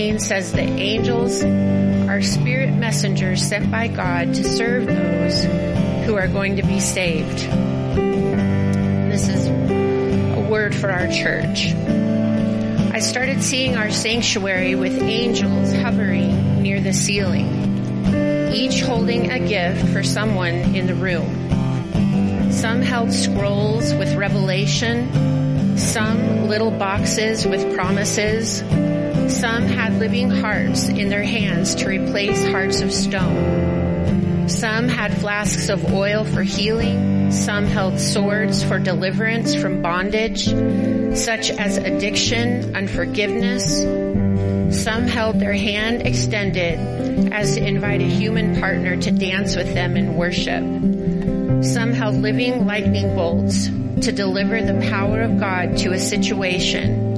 1:14 says the angels are spirit messengers sent by God to serve those who are going to be saved. This is a word for our church. I started seeing our sanctuary with angels hovering near the ceiling, each holding a gift for someone in the room. Some held scrolls with revelation, some little boxes with promises, some had living hearts in their hands to replace hearts of stone. Some had flasks of oil for healing. Some held swords for deliverance from bondage, such as addiction, unforgiveness. Some held their hand extended as to invite a human partner to dance with them in worship. Some held living lightning bolts to deliver the power of God to a situation.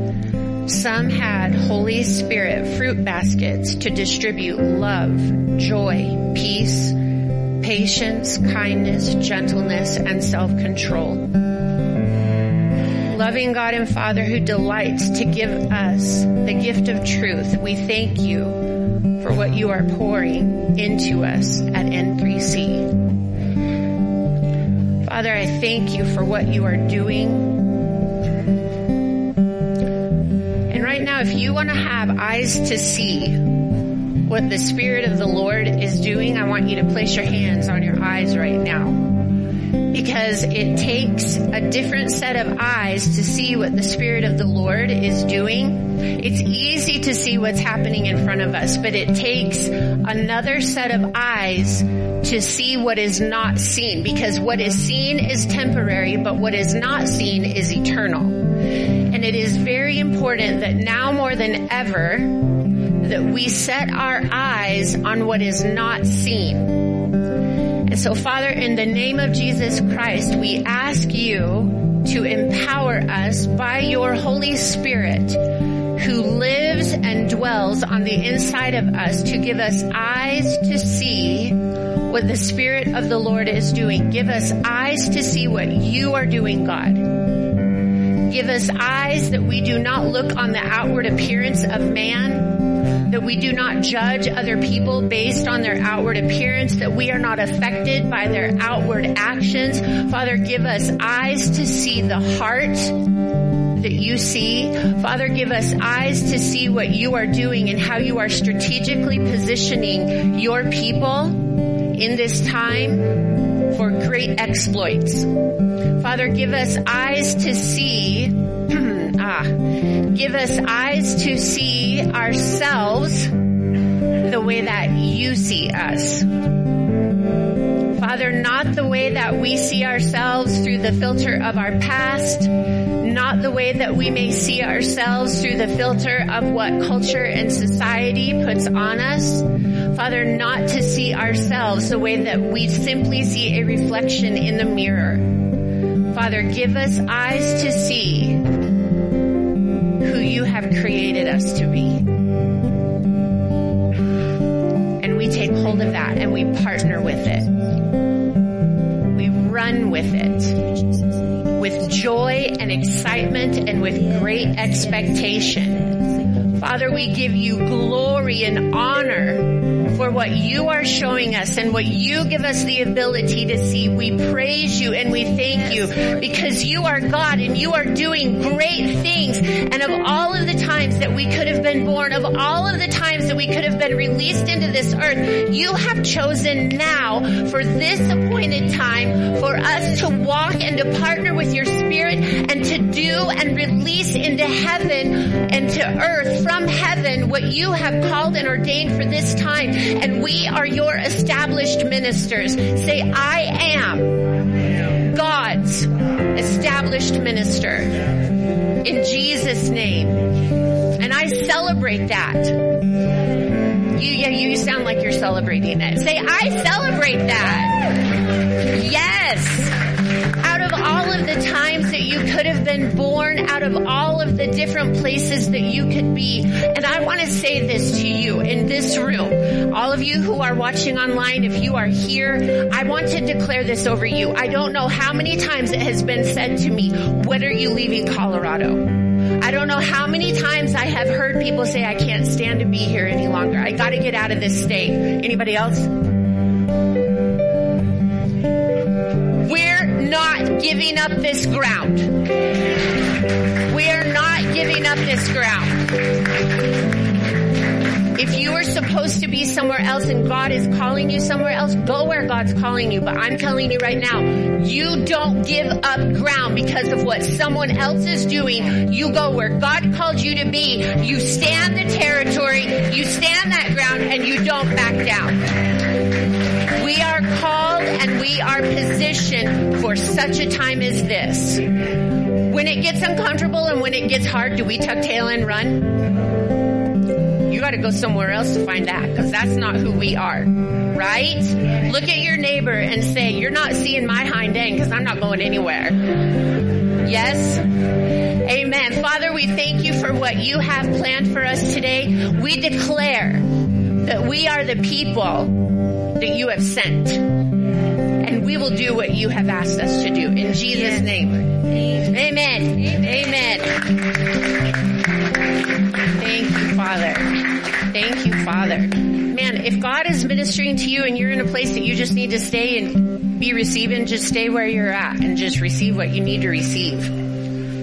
Some had Holy Spirit fruit baskets to distribute love, joy, peace, patience, kindness, gentleness, and self-control. Loving God and Father who delights to give us the gift of truth, we thank you for what you are pouring into us at N3C. Father, I thank you for what you are doing. If you want to have eyes to see what the Spirit of the Lord is doing, I want you to place your hands on your eyes right now. Because it takes a different set of eyes to see what the Spirit of the Lord is doing. It's easy to see what's happening in front of us, but it takes another set of eyes to see what is not seen because what is seen is temporary, but what is not seen is eternal. And it is very important that now more than ever, that we set our eyes on what is not seen. And so Father, in the name of Jesus Christ, we ask you to empower us by your Holy Spirit who lives and dwells on the inside of us to give us eyes to see what the Spirit of the Lord is doing. Give us eyes to see what you are doing, God. Give us eyes that we do not look on the outward appearance of man, that we do not judge other people based on their outward appearance, that we are not affected by their outward actions. Father, give us eyes to see the heart that you see. Father, give us eyes to see what you are doing and how you are strategically positioning your people in this time for great exploits. Father, give us eyes to see, ah, give us eyes to see ourselves the way that you see us. Father, not the way that we see ourselves through the filter of our past, not the way that we may see ourselves through the filter of what culture and society puts on us. Father, not to see ourselves the way that we simply see a reflection in the mirror. Father, give us eyes to see who you have created us to be. And we take hold of that and we partner with it. We run with it with joy and excitement and with great expectation. Father, we give you glory and honor for what you are showing us and what you give us the ability to see. We praise you and we thank you because you are God and you are doing great things. And of all of the times that we could have been born, of all of the times that we could have been released into this earth, you have chosen now for this appointed time for us to walk and to partner with your spirit and to do and release into heaven and to earth from heaven what you have called and ordained for this time. And we are your established ministers. Say, I am God's established minister in Jesus name. And I celebrate that. You, yeah, you sound like you're celebrating it. Say, I celebrate that. Yes. Out of all of the times that you could have been born out of all of the different places that you could be. And I want to say this to you in this room. All of you who are watching online, if you are here, I want to declare this over you. I don't know how many times it has been said to me, when are you leaving Colorado? I don't know how many times I have heard people say, I can't stand to be here any longer. I gotta get out of this state. Anybody else? We're not giving up this ground. We are not giving up this ground. If you are supposed to be somewhere else and God is calling you somewhere else, go where God's calling you. But I'm telling you right now, you don't give up ground because of what someone else is doing. You go where God called you to be. You stand the territory, you stand that ground, and you don't back down. We are called and we are positioned for such a time as this. When it gets uncomfortable and when it gets hard, do we tuck tail and run? Got to go somewhere else to find that because that's not who we are. Right? Look at your neighbor and say, you're not seeing my hind end because I'm not going anywhere. Yes? Amen. Father, we thank you for what you have planned for us today. We declare that we are the people that you have sent. And we will do what you have asked us to do. In Jesus' name. Amen. Amen. Father. Man, if God is ministering to you and you're in a place that you just need to stay and be receiving, just stay where you're at and just receive what you need to receive.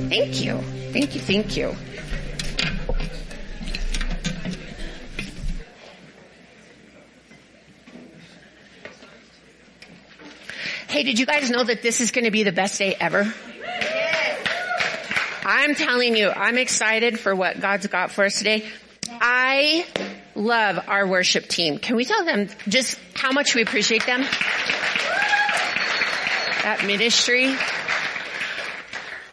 Thank you. Thank you. Thank you. Hey, did you guys know that this is going to be the best day ever? I'm telling you, I'm excited for what God's got for us today. I love our worship team. Can we tell them just how much we appreciate them? That ministry.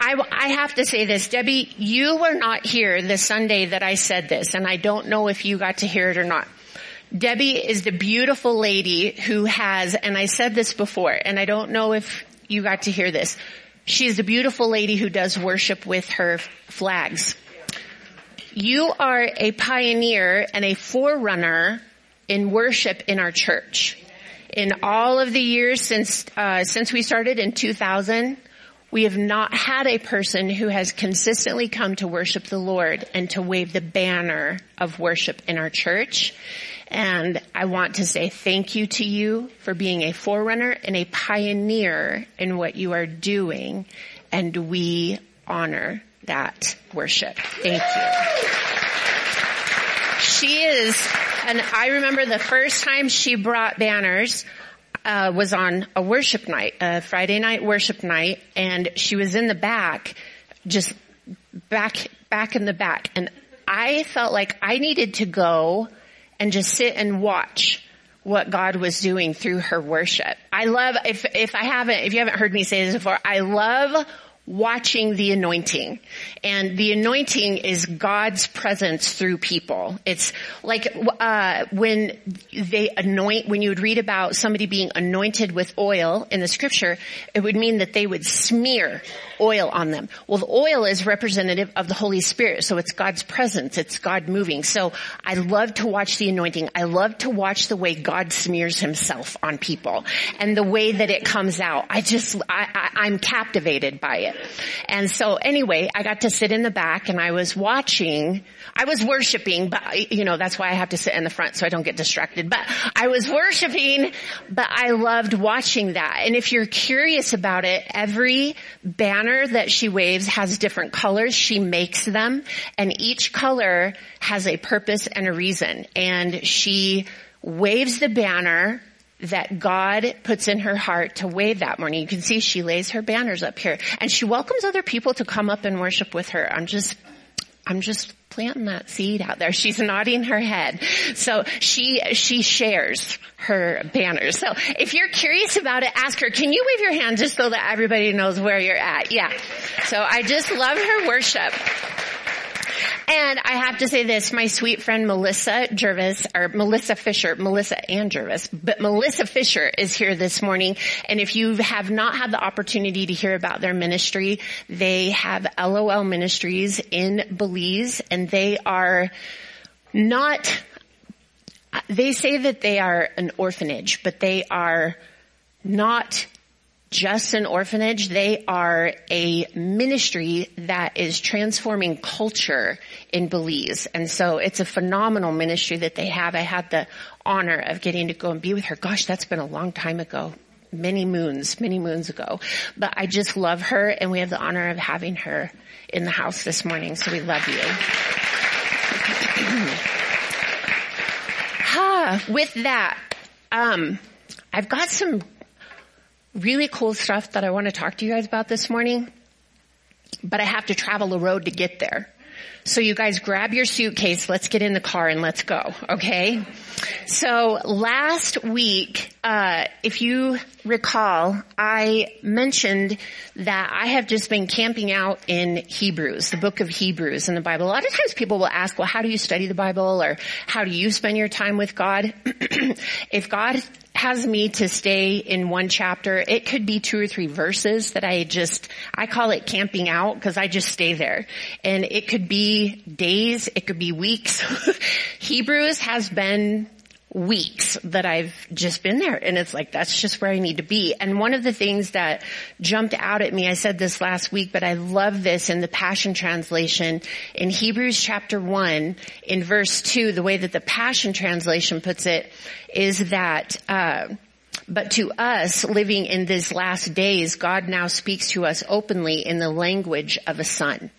I, I have to say this, Debbie, you were not here the Sunday that I said this, and I don't know if you got to hear it or not. Debbie is the beautiful lady who has, and I said this before, and I don't know if you got to hear this. She's the beautiful lady who does worship with her flags. You are a pioneer and a forerunner in worship in our church. In all of the years since uh, since we started in 2000, we have not had a person who has consistently come to worship the Lord and to wave the banner of worship in our church. And I want to say thank you to you for being a forerunner and a pioneer in what you are doing. And we honor that worship. Thank you. She is, and I remember the first time she brought banners, uh, was on a worship night, a Friday night worship night, and she was in the back, just back, back in the back. And I felt like I needed to go and just sit and watch what God was doing through her worship. I love, if, if I haven't, if you haven't heard me say this before, I love watching the anointing. And the anointing is God's presence through people. It's like, uh, when they anoint, when you would read about somebody being anointed with oil in the scripture, it would mean that they would smear oil on them. Well, the oil is representative of the Holy Spirit. So it's God's presence. It's God moving. So I love to watch the anointing. I love to watch the way God smears himself on people and the way that it comes out. I just, I, I, I'm captivated by it. And so anyway, I got to sit in the back and I was watching, I was worshiping, but you know, that's why I have to sit in the front so I don't get distracted. But I was worshiping, but I loved watching that. And if you're curious about it, every banner that she waves has different colors. She makes them and each color has a purpose and a reason. And she waves the banner that God puts in her heart to wave that morning. You can see she lays her banners up here and she welcomes other people to come up and worship with her. I'm just, I'm just planting that seed out there. She's nodding her head. So she, she shares her banners. So if you're curious about it, ask her, can you wave your hand just so that everybody knows where you're at? Yeah. So I just love her worship. And I have to say this, my sweet friend Melissa Jervis, or Melissa Fisher, Melissa and Jervis, but Melissa Fisher is here this morning. And if you have not had the opportunity to hear about their ministry, they have LOL Ministries in Belize and they are not, they say that they are an orphanage, but they are not just an orphanage. They are a ministry that is transforming culture in Belize. And so it's a phenomenal ministry that they have. I had the honor of getting to go and be with her. Gosh, that's been a long time ago. Many moons, many moons ago. But I just love her and we have the honor of having her in the house this morning. So we love you. ah, with that, um, I've got some really cool stuff that I want to talk to you guys about this morning, but I have to travel a road to get there. So you guys grab your suitcase, let's get in the car and let's go, okay? So last week, uh, if you recall, I mentioned that I have just been camping out in Hebrews, the book of Hebrews in the Bible. A lot of times people will ask, well, how do you study the Bible or how do you spend your time with God? if God has me to stay in one chapter. It could be two or three verses that I just, I call it camping out because I just stay there. And it could be days, it could be weeks. Hebrews has been weeks that I've just been there and it's like that's just where I need to be. And one of the things that jumped out at me, I said this last week, but I love this in the Passion Translation in Hebrews chapter 1 in verse 2, the way that the Passion Translation puts it is that uh, but to us living in these last days, God now speaks to us openly in the language of a son.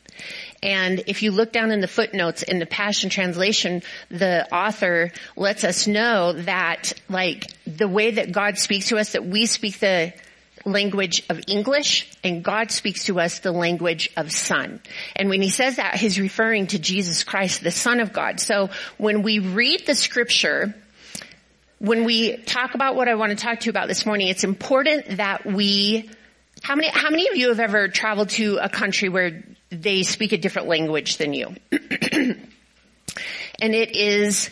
And if you look down in the footnotes in the Passion Translation, the author lets us know that like the way that God speaks to us, that we speak the language of English and God speaks to us the language of son. And when he says that, he's referring to Jesus Christ, the son of God. So when we read the scripture, when we talk about what I want to talk to you about this morning, it's important that we how many, how many of you have ever traveled to a country where they speak a different language than you? and it is,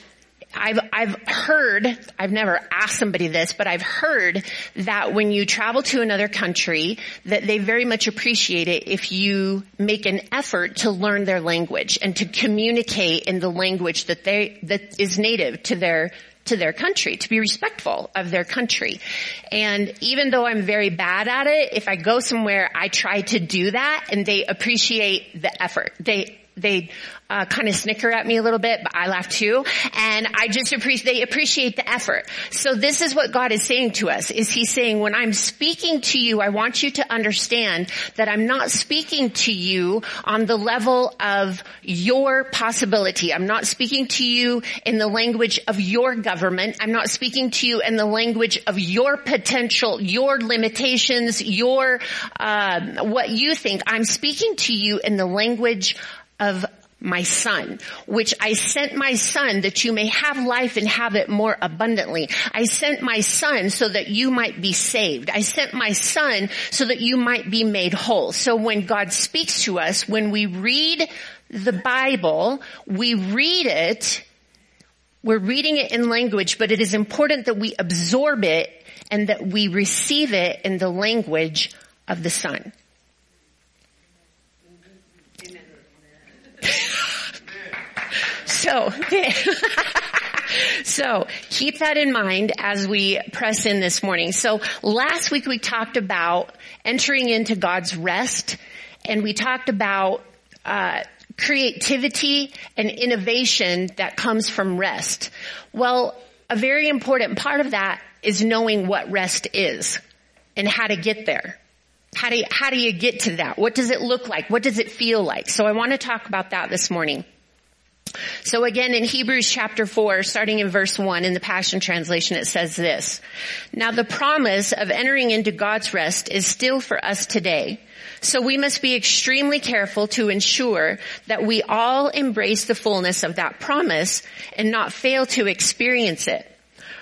I've, I've heard, I've never asked somebody this, but I've heard that when you travel to another country, that they very much appreciate it if you make an effort to learn their language and to communicate in the language that they, that is native to their to their country, to be respectful of their country. And even though I'm very bad at it, if I go somewhere, I try to do that and they appreciate the effort. They, they uh, kind of snicker at me a little bit, but I laugh too. And I just appreciate, they appreciate the effort. So this is what God is saying to us, is He's saying, when I'm speaking to you, I want you to understand that I'm not speaking to you on the level of your possibility. I'm not speaking to you in the language of your government. I'm not speaking to you in the language of your potential, your limitations, your, uh, what you think. I'm speaking to you in the language of my son, which I sent my son that you may have life and have it more abundantly. I sent my son so that you might be saved. I sent my son so that you might be made whole. So when God speaks to us, when we read the Bible, we read it, we're reading it in language, but it is important that we absorb it and that we receive it in the language of the son. So, so keep that in mind as we press in this morning. So last week we talked about entering into God's rest and we talked about, uh, creativity and innovation that comes from rest. Well, a very important part of that is knowing what rest is and how to get there. How do you, how do you get to that? What does it look like? What does it feel like? So I want to talk about that this morning. So again, in Hebrews chapter 4, starting in verse 1 in the Passion Translation, it says this. Now the promise of entering into God's rest is still for us today. So we must be extremely careful to ensure that we all embrace the fullness of that promise and not fail to experience it.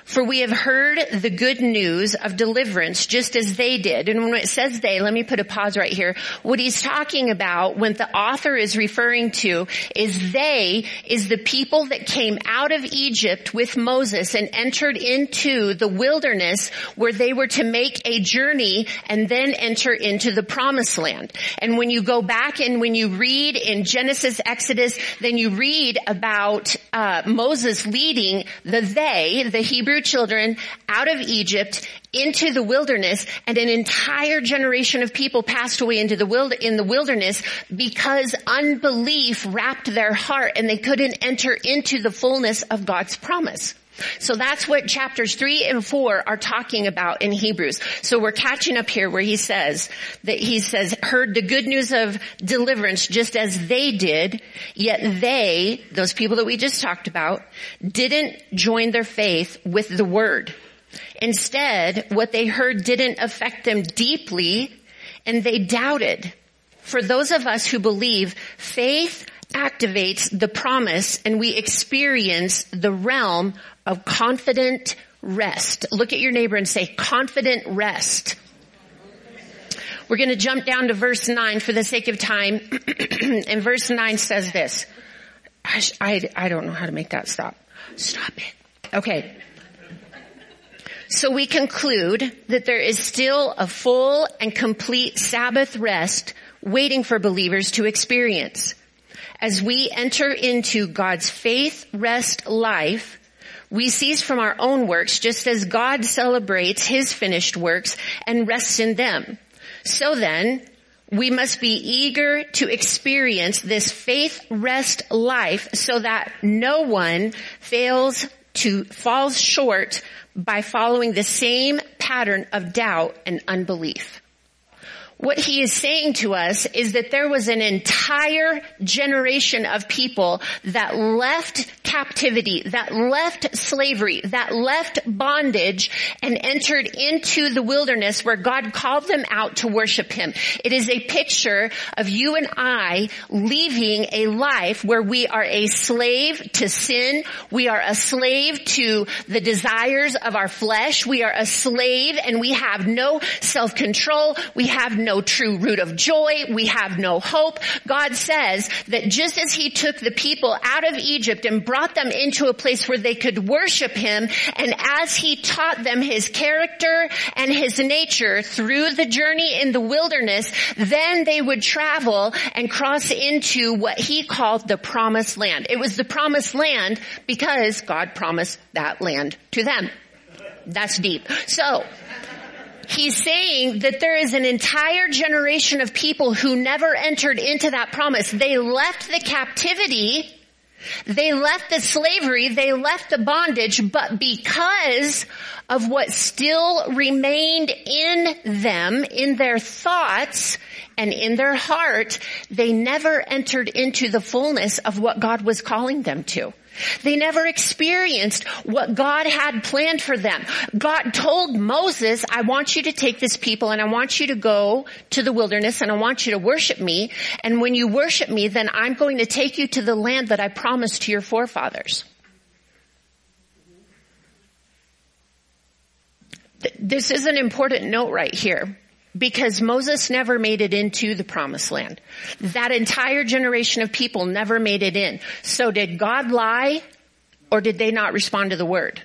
For we have heard the good news of deliverance just as they did. And when it says they, let me put a pause right here. What he's talking about when the author is referring to is they is the people that came out of Egypt with Moses and entered into the wilderness where they were to make a journey and then enter into the promised land. And when you go back and when you read in Genesis, Exodus, then you read about uh, Moses leading the they, the Hebrew Hebrew children out of Egypt into the wilderness and an entire generation of people passed away into the wild, in the wilderness because unbelief wrapped their heart and they couldn't enter into the fullness of God's promise. So that's what chapters three and four are talking about in Hebrews. So we're catching up here where he says that he says, heard the good news of deliverance just as they did, yet they, those people that we just talked about, didn't join their faith with the word. Instead, what they heard didn't affect them deeply and they doubted. For those of us who believe, faith activates the promise and we experience the realm of confident rest. Look at your neighbor and say confident rest. We're going to jump down to verse 9 for the sake of time. and verse 9 says this. I, I, I don't know how to make that stop. Stop it. Okay. So we conclude that there is still a full and complete Sabbath rest waiting for believers to experience. As we enter into God's faith rest life, we cease from our own works just as God celebrates his finished works and rests in them. So then, we must be eager to experience this faith rest life so that no one fails to, falls short by following the same pattern of doubt and unbelief. What he is saying to us is that there was an entire generation of people that left captivity, that left slavery, that left bondage and entered into the wilderness where God called them out to worship Him. It is a picture of you and I leaving a life where we are a slave to sin. We are a slave to the desires of our flesh. We are a slave and we have no self-control. We have no true root of joy. We have no hope. God says that just as He took the people out of Egypt and brought brought them into a place where they could worship him and as he taught them his character and his nature through the journey in the wilderness, then they would travel and cross into what he called the promised land. It was the promised land because God promised that land to them. That's deep. So, He's saying that there is an entire generation of people who never entered into that promise. They left the captivity they left the slavery, they left the bondage, but because of what still remained in them, in their thoughts, and in their heart, they never entered into the fullness of what God was calling them to. They never experienced what God had planned for them. God told Moses, I want you to take this people and I want you to go to the wilderness and I want you to worship me. And when you worship me, then I'm going to take you to the land that I promised to your forefathers. This is an important note right here because Moses never made it into the promised land. That entire generation of people never made it in. So did God lie or did they not respond to the word?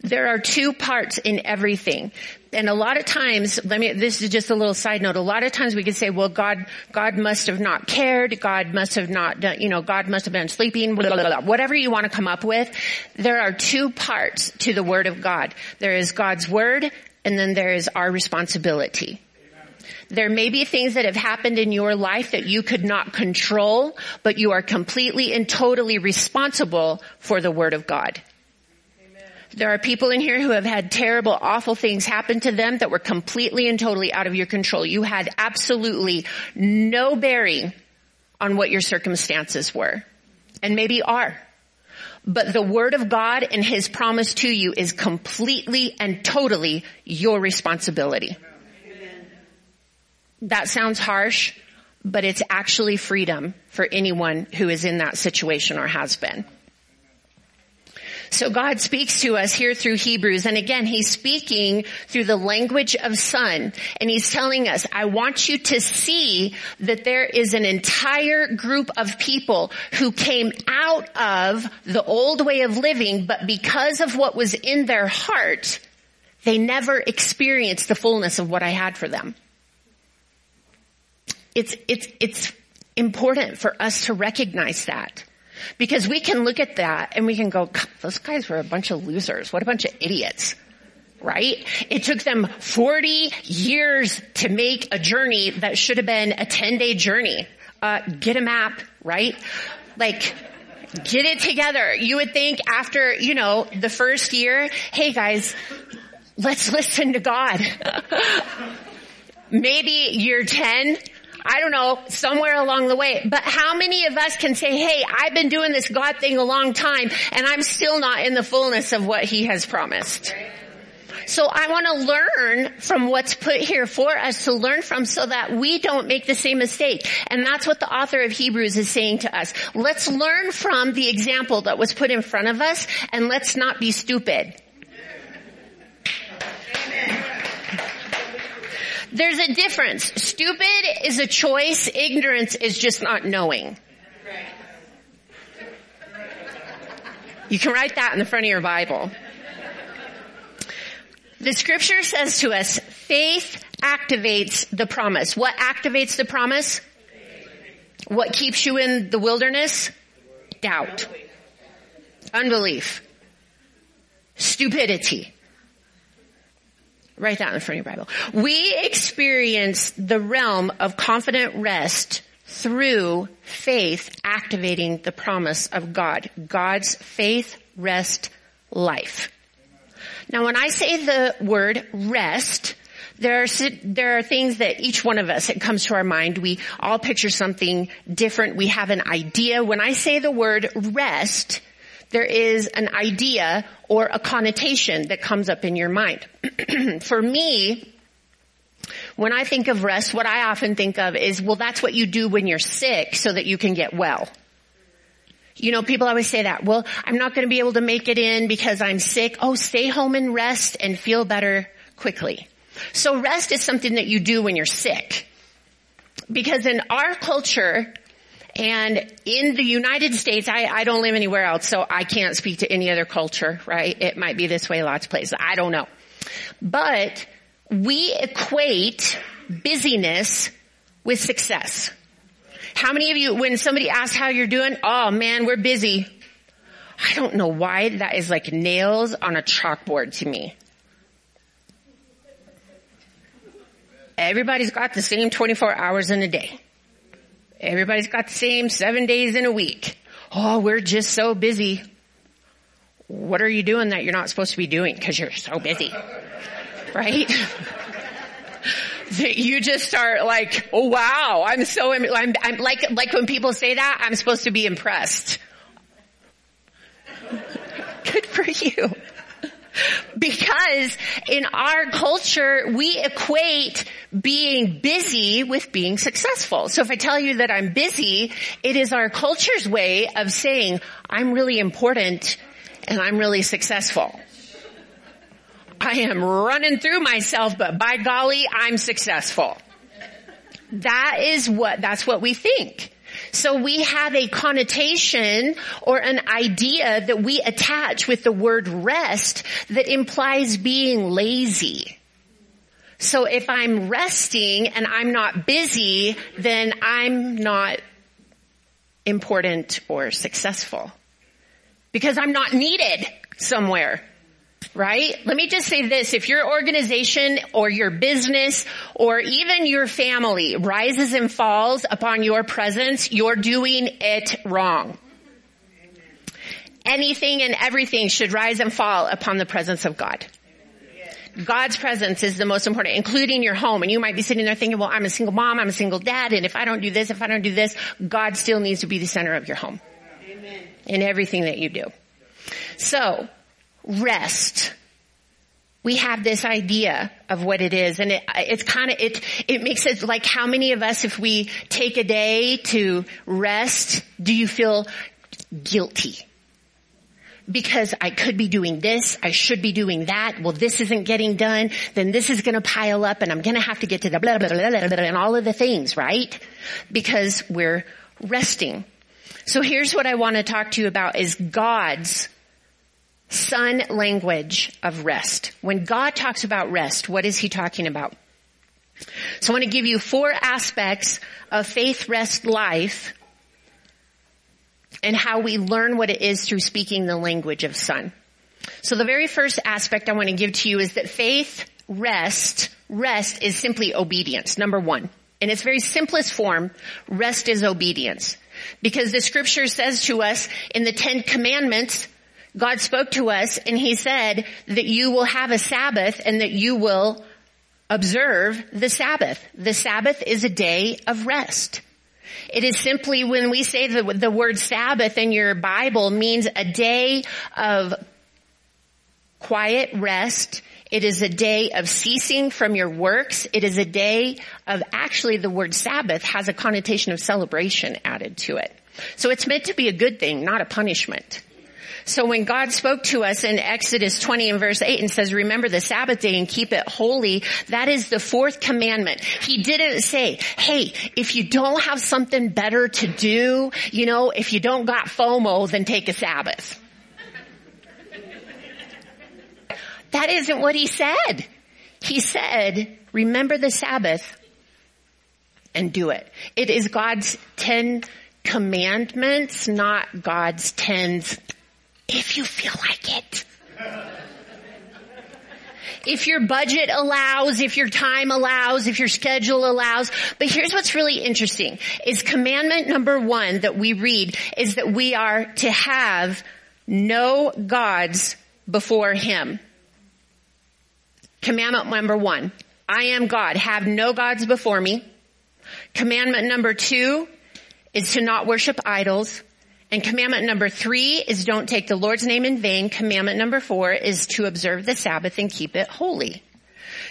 There are two parts in everything. And a lot of times, let me, this is just a little side note. A lot of times we can say, well, God, God must have not cared. God must have not done, you know, God must have been sleeping, blah, blah, blah, whatever you want to come up with. There are two parts to the Word of God. There is God's Word and then there is our responsibility. There may be things that have happened in your life that you could not control, but you are completely and totally responsible for the Word of God. There are people in here who have had terrible, awful things happen to them that were completely and totally out of your control. You had absolutely no bearing on what your circumstances were. And maybe are. But the word of God and his promise to you is completely and totally your responsibility. That sounds harsh, but it's actually freedom for anyone who is in that situation or has been. So God speaks to us here through Hebrews. And again, he's speaking through the language of son. And he's telling us, I want you to see that there is an entire group of people who came out of the old way of living, but because of what was in their heart, they never experienced the fullness of what I had for them. It's, it's, it's important for us to recognize that. Because we can look at that and we can go, those guys were a bunch of losers. What a bunch of idiots. Right? It took them 40 years to make a journey that should have been a 10 day journey. Uh, get a map, right? Like, get it together. You would think after, you know, the first year, hey guys, let's listen to God. Maybe year 10, I don't know, somewhere along the way. But how many of us can say, hey, I've been doing this God thing a long time and I'm still not in the fullness of what he has promised? So I want to learn from what's put here for us to learn from so that we don't make the same mistake. And that's what the author of Hebrews is saying to us. Let's learn from the example that was put in front of us and let's not be stupid. There's a difference. Stupid is a choice. Ignorance is just not knowing. You can write that in the front of your Bible. The scripture says to us, faith activates the promise. What activates the promise? What keeps you in the wilderness? Doubt. Unbelief. Stupidity. Write that in the front of your Bible. We experience the realm of confident rest through faith activating the promise of God. God's faith, rest, life. Now when I say the word rest, there are, there are things that each one of us, it comes to our mind. We all picture something different. We have an idea. When I say the word rest, there is an idea or a connotation that comes up in your mind. For me, when I think of rest, what I often think of is, well, that's what you do when you're sick so that you can get well. You know, people always say that, well, I'm not going to be able to make it in because I'm sick. Oh, stay home and rest and feel better quickly. So rest is something that you do when you're sick. Because in our culture, and in the United States, I, I don't live anywhere else, so I can't speak to any other culture, right? It might be this way lots of places. I don't know. But we equate busyness with success. How many of you, when somebody asks how you're doing, oh man, we're busy. I don't know why that is like nails on a chalkboard to me. Everybody's got the same 24 hours in a day. Everybody's got the same seven days in a week. Oh, we're just so busy. What are you doing that you're not supposed to be doing because you're so busy? Right? That you just start like, oh wow, I'm so, I'm, I'm like, like when people say that, I'm supposed to be impressed. Good for you. Because in our culture, we equate being busy with being successful. So if I tell you that I'm busy, it is our culture's way of saying I'm really important and I'm really successful. I am running through myself, but by golly, I'm successful. That is what, that's what we think. So we have a connotation or an idea that we attach with the word rest that implies being lazy. So if I'm resting and I'm not busy, then I'm not important or successful. Because I'm not needed somewhere right? Let me just say this. If your organization or your business or even your family rises and falls upon your presence, you're doing it wrong. Anything and everything should rise and fall upon the presence of God. God's presence is the most important, including your home. And you might be sitting there thinking, well, I'm a single mom, I'm a single dad, and if I don't do this, if I don't do this, God still needs to be the center of your home. Amen. In everything that you do. So, rest. We have this idea of what it is and it, it's kind of, it, it makes it like how many of us, if we take a day to rest, do you feel guilty? because I could be doing this, I should be doing that, well this isn't getting done, then this is gonna pile up and I'm gonna have to get to the blah blah blah blah, blah, blah and all of the things, right? Because we're resting. So here's what I want to talk to you about is God's son language of rest. When God talks about rest, what is he talking about? So I want to give you four aspects of faith rest life and how we learn what it is through speaking the language of son. So the very first aspect I want to give to you is that faith rest, rest is simply obedience, number one. In its very simplest form, rest is obedience. Because the scripture says to us in the Ten Commandments, God spoke to us and he said that you will have a Sabbath and that you will observe the Sabbath. The Sabbath is a day of rest. It is simply when we say the, the word Sabbath in your Bible means a day of quiet rest. It is a day of ceasing from your works. It is a day of actually the word Sabbath has a connotation of celebration added to it. So it's meant to be a good thing, not a punishment. So when God spoke to us in Exodus 20 and verse 8 and says, remember the Sabbath day and keep it holy, that is the fourth commandment. He didn't say, hey, if you don't have something better to do, you know, if you don't got FOMO, then take a Sabbath. that isn't what he said. He said, remember the Sabbath and do it. It is God's 10 commandments, not God's 10 if you feel like it. If your budget allows, if your time allows, if your schedule allows. But here's what's really interesting is commandment number one that we read is that we are to have no gods before him. Commandment number one. I am God. Have no gods before me. Commandment number two is to not worship idols. And commandment number three is don't take the Lord's name in vain. Commandment number four is to observe the Sabbath and keep it holy.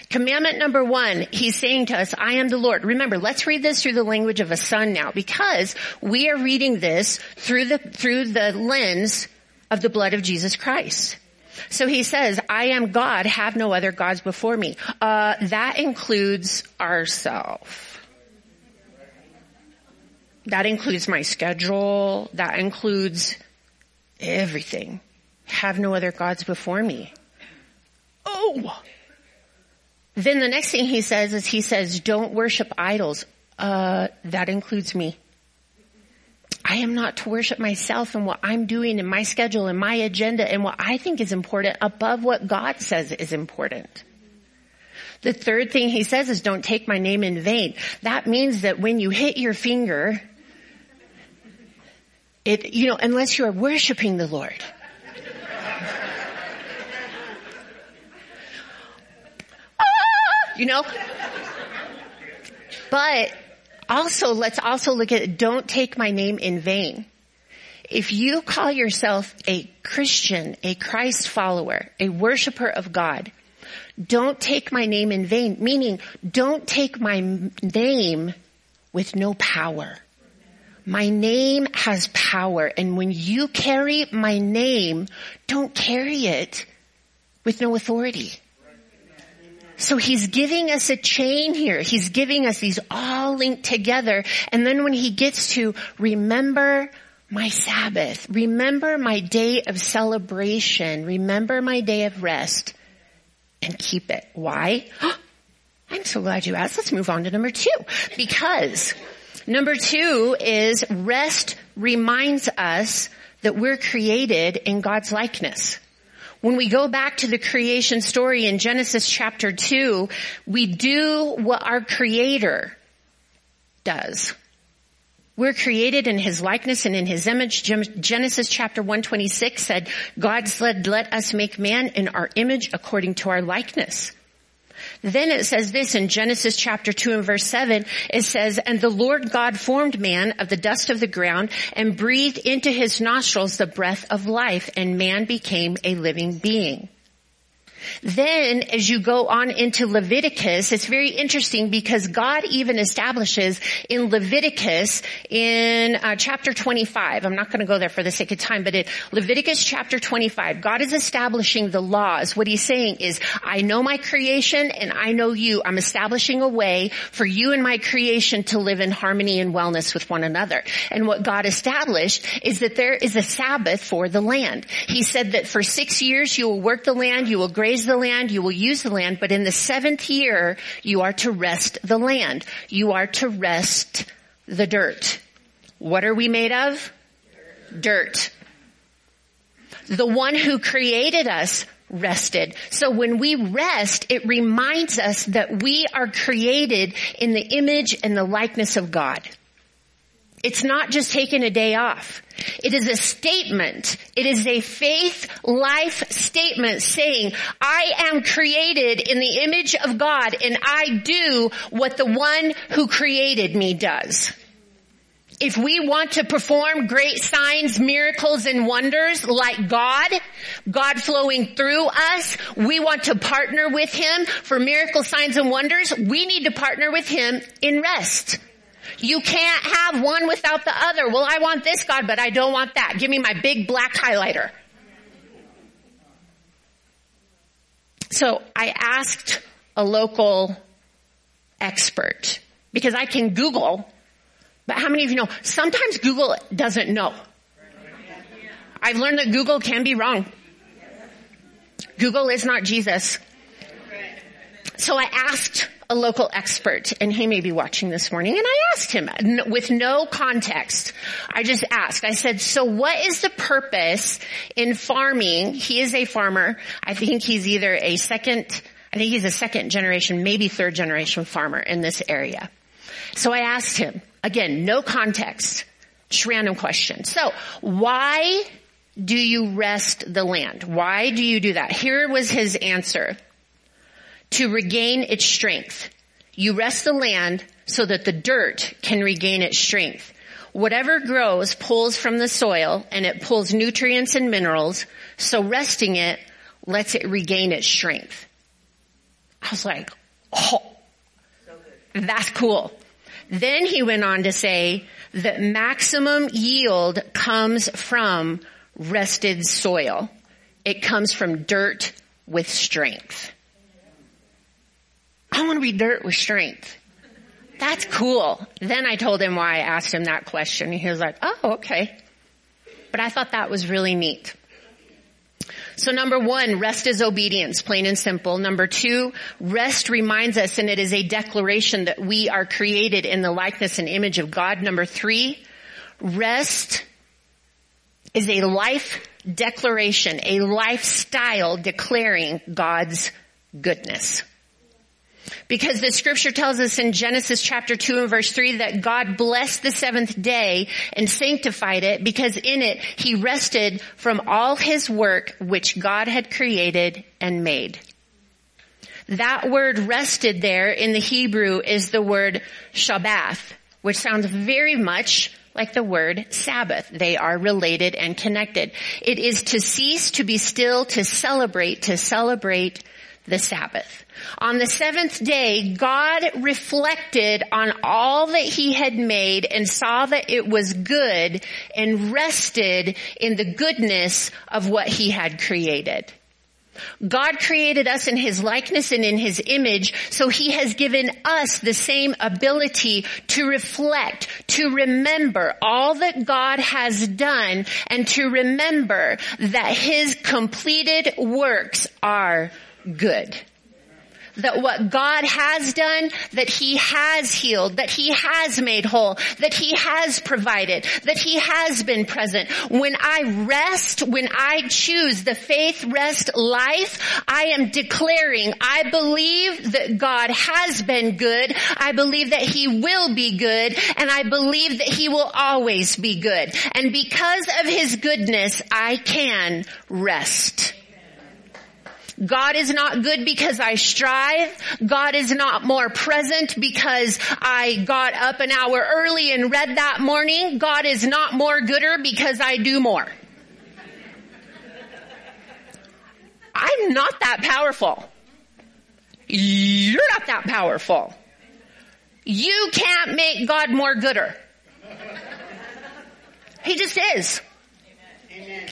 Commandment number one, he's saying to us, I am the Lord. Remember, let's read this through the language of a son now because we are reading this through the, through the lens of the blood of Jesus Christ. So he says, I am God, have no other gods before me. Uh, that includes ourselves. That includes my schedule. That includes everything. Have no other gods before me. Oh! Then the next thing he says is he says, don't worship idols. Uh, that includes me. I am not to worship myself and what I'm doing and my schedule and my agenda and what I think is important above what God says is important. The third thing he says is don't take my name in vain. That means that when you hit your finger it, you know, unless you're worshiping the Lord. you know? But also, let's also look at, don't take my name in vain. If you call yourself a Christian, a Christ follower, a worshiper of God, don't take my name in vain, meaning don't take my name with no power. My name has power and when you carry my name, don't carry it with no authority. So he's giving us a chain here. He's giving us these all linked together. And then when he gets to remember my Sabbath, remember my day of celebration, remember my day of rest and keep it. Why? I'm so glad you asked. Let's move on to number two. Because Number two is rest reminds us that we're created in God's likeness. When we go back to the creation story in Genesis chapter 2, we do what our creator does. We're created in his likeness and in his image. Genesis chapter 126 said, God said, let us make man in our image according to our likeness. Then it says this in Genesis chapter 2 and verse 7, it says, And the Lord God formed man of the dust of the ground and breathed into his nostrils the breath of life and man became a living being. Then as you go on into Leviticus, it's very interesting because God even establishes in Leviticus in uh, chapter 25, I'm not going to go there for the sake of time, but in Leviticus chapter 25, God is establishing the laws. What he's saying is, I know my creation and I know you. I'm establishing a way for you and my creation to live in harmony and wellness with one another. And what God established is that there is a Sabbath for the land. He said that for six years you will work the land, you will graze the land, you will use the land, but in the seventh year you are to rest the land. You are to rest the dirt. What are we made of? Dirt. The one who created us rested. So when we rest, it reminds us that we are created in the image and the likeness of God. It's not just taking a day off. It is a statement. It is a faith life statement saying, I am created in the image of God and I do what the one who created me does. If we want to perform great signs, miracles, and wonders like God, God flowing through us, we want to partner with Him for miracle signs and wonders, we need to partner with Him in rest. You can't have one without the other. Well, I want this God, but I don't want that. Give me my big black highlighter. So I asked a local expert because I can Google but how many of you know, sometimes Google doesn't know. I've learned that Google can be wrong. Google is not Jesus. So I asked a local expert, and he may be watching this morning, and I asked him with no context. I just asked. I said, so what is the purpose in farming? He is a farmer. I think he's either a second, I think he's a second generation, maybe third generation farmer in this area. So I asked him, Again, no context. Just random question. So, why do you rest the land? Why do you do that? Here was his answer. To regain its strength. You rest the land so that the dirt can regain its strength. Whatever grows pulls from the soil and it pulls nutrients and minerals, so resting it lets it regain its strength. I was like, oh, that's cool. Then he went on to say that maximum yield comes from rested soil. It comes from dirt with strength. I want to be dirt with strength. That's cool. Then I told him why I asked him that question. He was like, oh, okay. But I thought that was really neat. So number one, rest is obedience, plain and simple. Number two, rest reminds us and it is a declaration that we are created in the likeness and image of God. Number three, rest is a life declaration, a lifestyle declaring God's goodness. Because the scripture tells us in Genesis chapter 2 and verse 3 that God blessed the seventh day and sanctified it because in it he rested from all his work which God had created and made. That word rested there in the Hebrew is the word Shabbath, which sounds very much like the word Sabbath. They are related and connected. It is to cease, to be still, to celebrate, to celebrate the Sabbath. On the seventh day, God reflected on all that he had made and saw that it was good and rested in the goodness of what he had created. God created us in His likeness and in His image, so He has given us the same ability to reflect, to remember all that God has done, and to remember that His completed works are good that what God has done, that He has healed, that He has made whole, that He has provided, that He has been present. When I rest, when I choose the faith rest life, I am declaring, I believe that God has been good, I believe that He will be good, and I believe that He will always be good. And because of His goodness, I can rest. God is not good because I strive. God is not more present because I got up an hour early and read that morning. God is not more gooder because I do more. I'm not that powerful. You're not that powerful. You can't make God more gooder. He just is.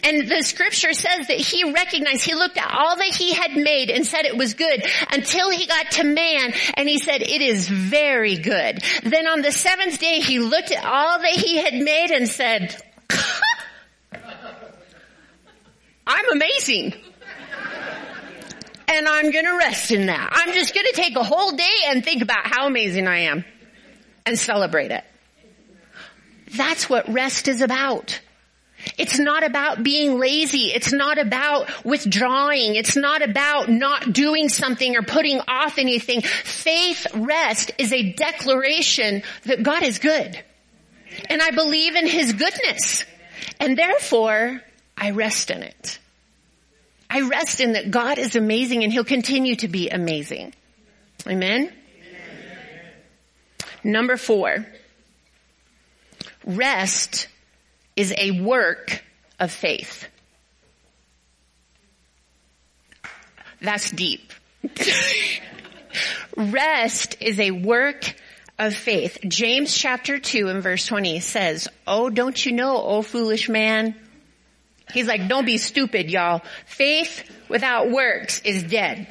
And the scripture says that he recognized, he looked at all that he had made and said it was good until he got to man and he said it is very good. Then on the seventh day he looked at all that he had made and said, I'm amazing. And I'm gonna rest in that. I'm just gonna take a whole day and think about how amazing I am and celebrate it. That's what rest is about. It's not about being lazy. It's not about withdrawing. It's not about not doing something or putting off anything. Faith rest is a declaration that God is good. And I believe in His goodness. And therefore, I rest in it. I rest in that God is amazing and He'll continue to be amazing. Amen? Number four, rest is a work of faith. That's deep. Rest is a work of faith. James chapter 2 and verse 20 says, Oh, don't you know, oh foolish man? He's like, don't be stupid, y'all. Faith without works is dead.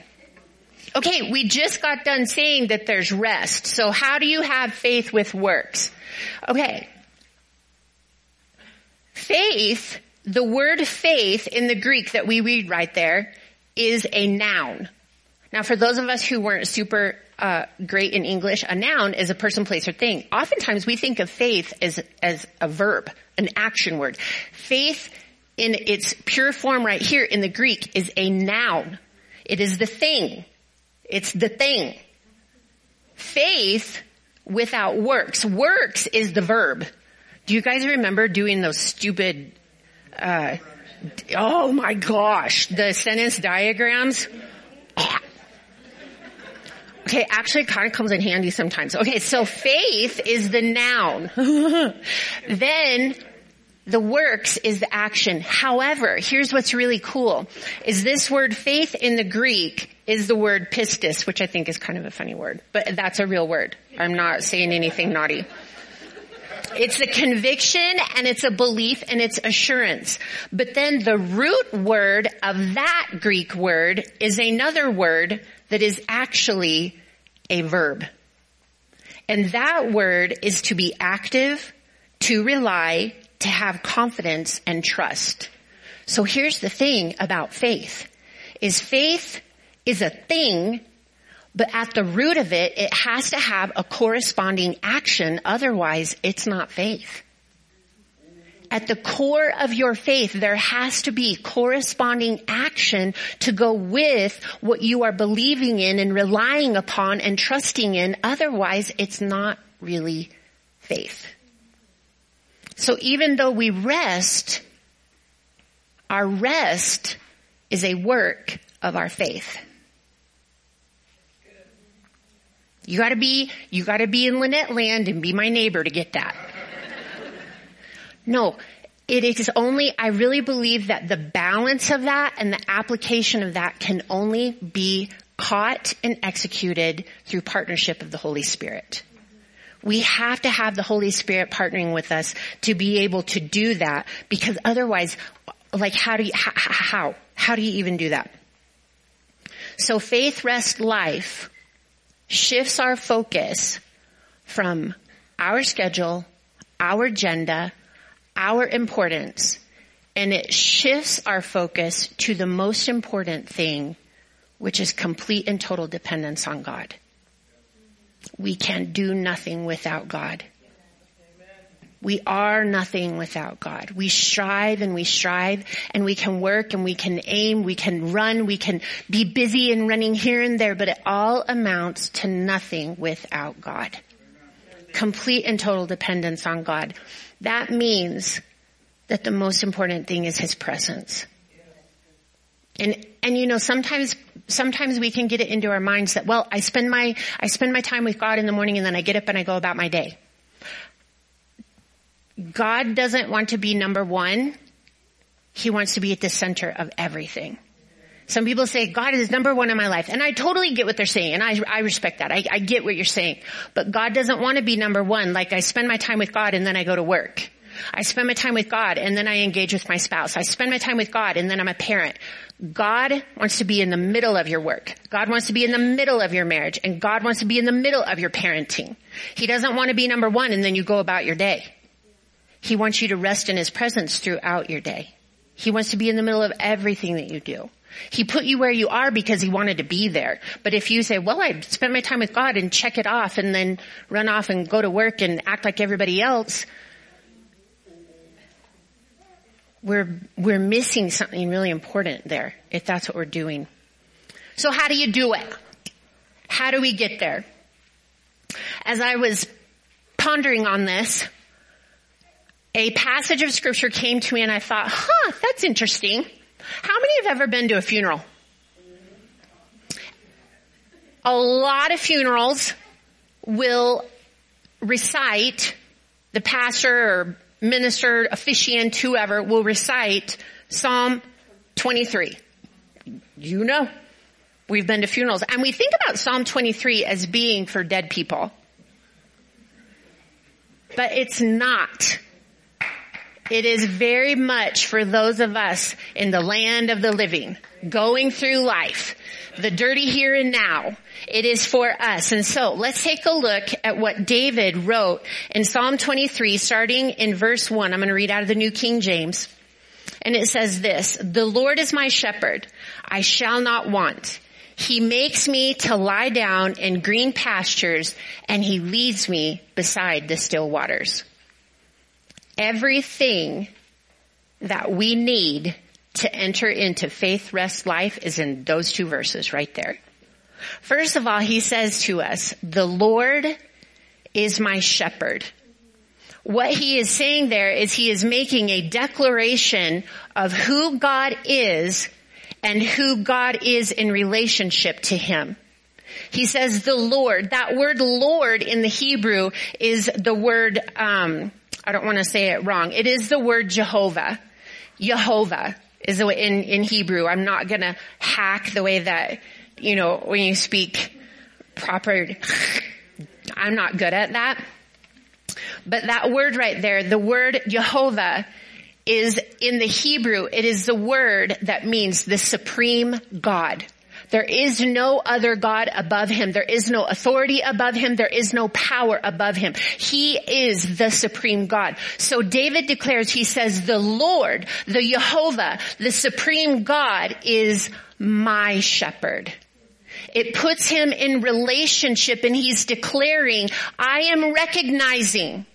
Okay, we just got done saying that there's rest. So how do you have faith with works? Okay, Faith, the word faith in the Greek that we read right there is a noun. Now for those of us who weren't super uh, great in English, a noun is a person, place, or thing. Oftentimes we think of faith as, as a verb, an action word. Faith in its pure form right here in the Greek is a noun. It is the thing. It's the thing. Faith without works. Works is the verb. Do you guys remember doing those stupid, uh, oh my gosh, the sentence diagrams? Okay, actually it kind of comes in handy sometimes. Okay, so faith is the noun. then the works is the action. However, here's what's really cool, is this word faith in the Greek is the word pistis, which I think is kind of a funny word, but that's a real word. I'm not saying anything naughty. It's a conviction and it's a belief and it's assurance. But then the root word of that Greek word is another word that is actually a verb. And that word is to be active, to rely, to have confidence and trust. So here's the thing about faith, is faith is a thing but at the root of it, it has to have a corresponding action. Otherwise, it's not faith. At the core of your faith, there has to be corresponding action to go with what you are believing in and relying upon and trusting in. Otherwise, it's not really faith. So even though we rest, our rest is a work of our faith. You gotta be, you gotta be in Lynette land and be my neighbor to get that. No, it is only, I really believe that the balance of that and the application of that can only be caught and executed through partnership of the Holy Spirit. We have to have the Holy Spirit partnering with us to be able to do that because otherwise, like how do you, how, how do you even do that? So faith, rest, life shifts our focus from our schedule, our agenda, our importance, and it shifts our focus to the most important thing, which is complete and total dependence on God. We can do nothing without God. We are nothing without God. We strive and we strive and we can work and we can aim, we can run, we can be busy and running here and there, but it all amounts to nothing without God. Complete and total dependence on God. That means that the most important thing is His presence. And, and you know, sometimes, sometimes we can get it into our minds that, well, I spend my, I spend my time with God in the morning and then I get up and I go about my day. God doesn't want to be number one. He wants to be at the center of everything. Some people say God is number one in my life. And I totally get what they're saying. And I, I respect that. I, I get what you're saying. But God doesn't want to be number one. Like I spend my time with God and then I go to work. I spend my time with God and then I engage with my spouse. I spend my time with God and then I'm a parent. God wants to be in the middle of your work. God wants to be in the middle of your marriage and God wants to be in the middle of your parenting. He doesn't want to be number one and then you go about your day. He wants you to rest in His presence throughout your day. He wants to be in the middle of everything that you do. He put you where you are because he wanted to be there. But if you say, well, I spent my time with God and check it off and then run off and go to work and act like everybody else, we're, we're missing something really important there if that's what we're doing. So how do you do it? How do we get there? As I was pondering on this, a passage of scripture came to me and I thought, huh, that's interesting. How many have ever been to a funeral? A lot of funerals will recite, the pastor or minister, officiant, whoever will recite Psalm 23. You know, we've been to funerals and we think about Psalm 23 as being for dead people. But it's not. It is very much for those of us in the land of the living, going through life, the dirty here and now. It is for us. And so let's take a look at what David wrote in Psalm 23, starting in verse 1. I'm going to read out of the New King James. And it says this, The Lord is my shepherd. I shall not want. He makes me to lie down in green pastures and he leads me beside the still waters. Everything that we need to enter into faith rest life is in those two verses right there. First of all, he says to us, the Lord is my shepherd. What he is saying there is he is making a declaration of who God is and who God is in relationship to him. He says the Lord. That word Lord in the Hebrew is the word, um, I don't want to say it wrong. It is the word Jehovah. Jehovah is the in, in Hebrew. I'm not going to hack the way that, you know, when you speak proper, I'm not good at that. But that word right there, the word Jehovah is in the Hebrew, it is the word that means the supreme God. There is no other God above him. There is no authority above him. There is no power above him. He is the supreme God. So David declares, he says, the Lord, the Jehovah, the supreme God is my shepherd. It puts him in relationship and he's declaring, I am recognizing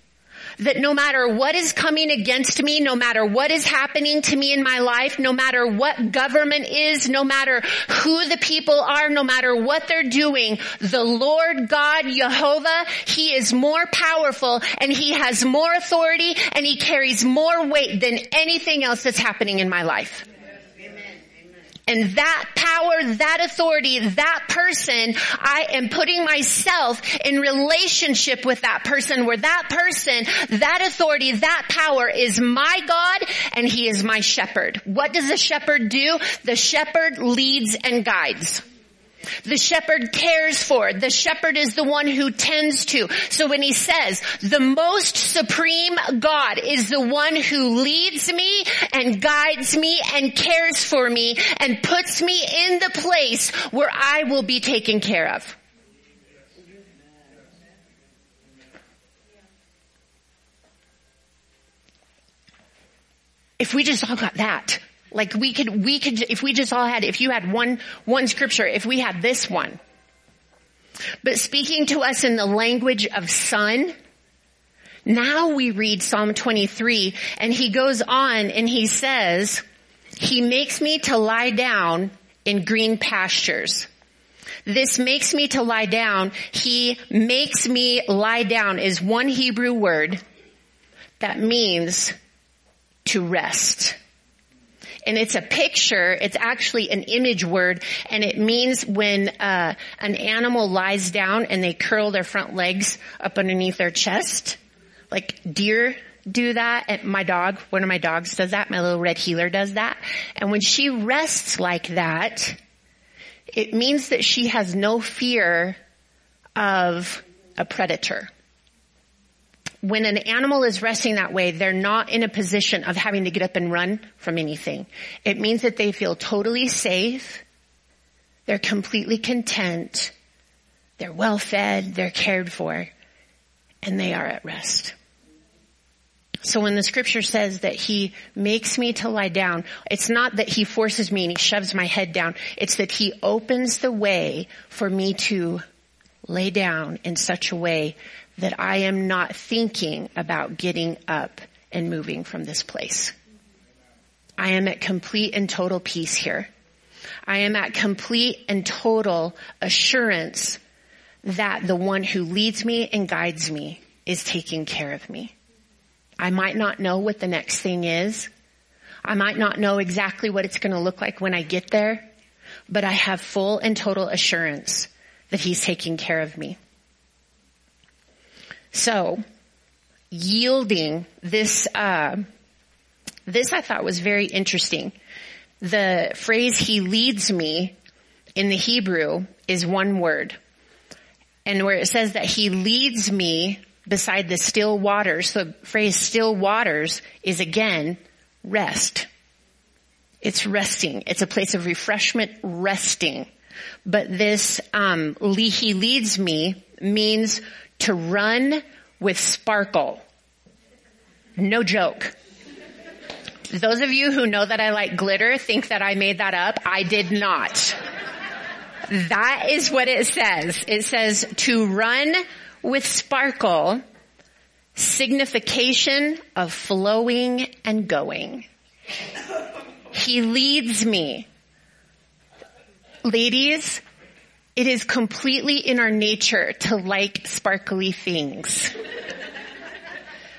that no matter what is coming against me, no matter what is happening to me in my life, no matter what government is, no matter who the people are, no matter what they're doing, the Lord God Jehovah, He is more powerful and He has more authority and He carries more weight than anything else that's happening in my life. And that power, that authority, that person, I am putting myself in relationship with that person where that person, that authority, that power is my God and he is my shepherd. What does the shepherd do? The shepherd leads and guides. The shepherd cares for. The shepherd is the one who tends to. So when he says, the most supreme God is the one who leads me and guides me and cares for me and puts me in the place where I will be taken care of. If we just all got that, like we could, we could, if we just all had, if you had one, one scripture, if we had this one. But speaking to us in the language of son, now we read Psalm 23 and he goes on and he says, he makes me to lie down in green pastures. This makes me to lie down. He makes me lie down is one Hebrew word that means to rest and it's a picture. It's actually an image word, and it means when uh, an animal lies down and they curl their front legs up underneath their chest, like deer do that. And my dog, one of my dogs does that. My little red heeler does that. And when she rests like that, it means that she has no fear of a predator. When an animal is resting that way, they're not in a position of having to get up and run from anything. It means that they feel totally safe. They're completely content. They're well fed. They're cared for and they are at rest. So when the scripture says that he makes me to lie down, it's not that he forces me and he shoves my head down. It's that he opens the way for me to lay down in such a way that I am not thinking about getting up and moving from this place. I am at complete and total peace here. I am at complete and total assurance that the one who leads me and guides me is taking care of me. I might not know what the next thing is. I might not know exactly what it's going to look like when I get there, but I have full and total assurance that he's taking care of me. So, yielding this, uh, this I thought was very interesting. The phrase he leads me in the Hebrew is one word. And where it says that he leads me beside the still waters, the phrase still waters is again rest. It's resting. It's a place of refreshment, resting. But this, um, he leads me means to run with sparkle. No joke. Those of you who know that I like glitter think that I made that up. I did not. That is what it says. It says to run with sparkle, signification of flowing and going. He leads me. Ladies, it is completely in our nature to like sparkly things.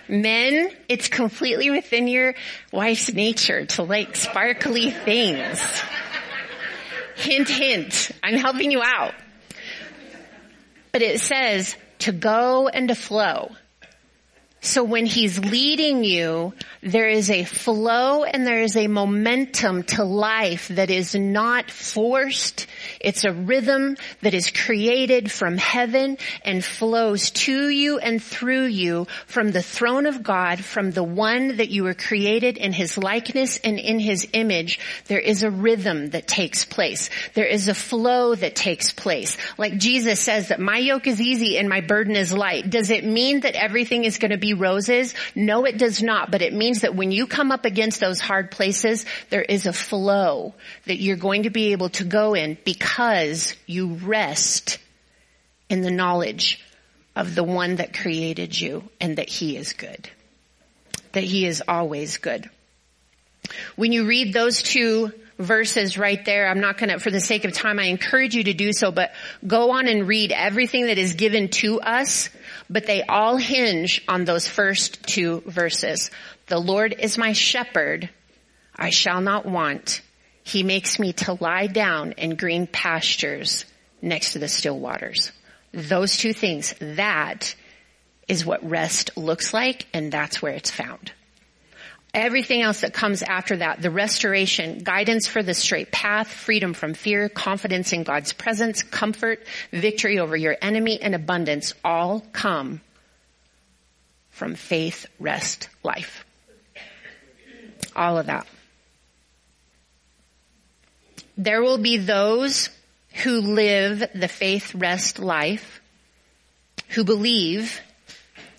Men, it's completely within your wife's nature to like sparkly things. Hint, hint. I'm helping you out. But it says to go and to flow. So when he's leading you, there is a flow and there is a momentum to life that is not forced. It's a rhythm that is created from heaven and flows to you and through you from the throne of God, from the one that you were created in his likeness and in his image. There is a rhythm that takes place. There is a flow that takes place. Like Jesus says that my yoke is easy and my burden is light. Does it mean that everything is going to be be roses? No, it does not. But it means that when you come up against those hard places, there is a flow that you're going to be able to go in because you rest in the knowledge of the one that created you and that he is good. That he is always good. When you read those two verses right there. I'm not gonna, for the sake of time, I encourage you to do so, but go on and read everything that is given to us, but they all hinge on those first two verses. The Lord is my shepherd. I shall not want. He makes me to lie down in green pastures next to the still waters. Those two things, that is what rest looks like and that's where it's found everything else that comes after that, the restoration, guidance for the straight path, freedom from fear, confidence in God's presence, comfort, victory over your enemy, and abundance all come from faith, rest, life. All of that. There will be those who live the faith, rest life, who believe,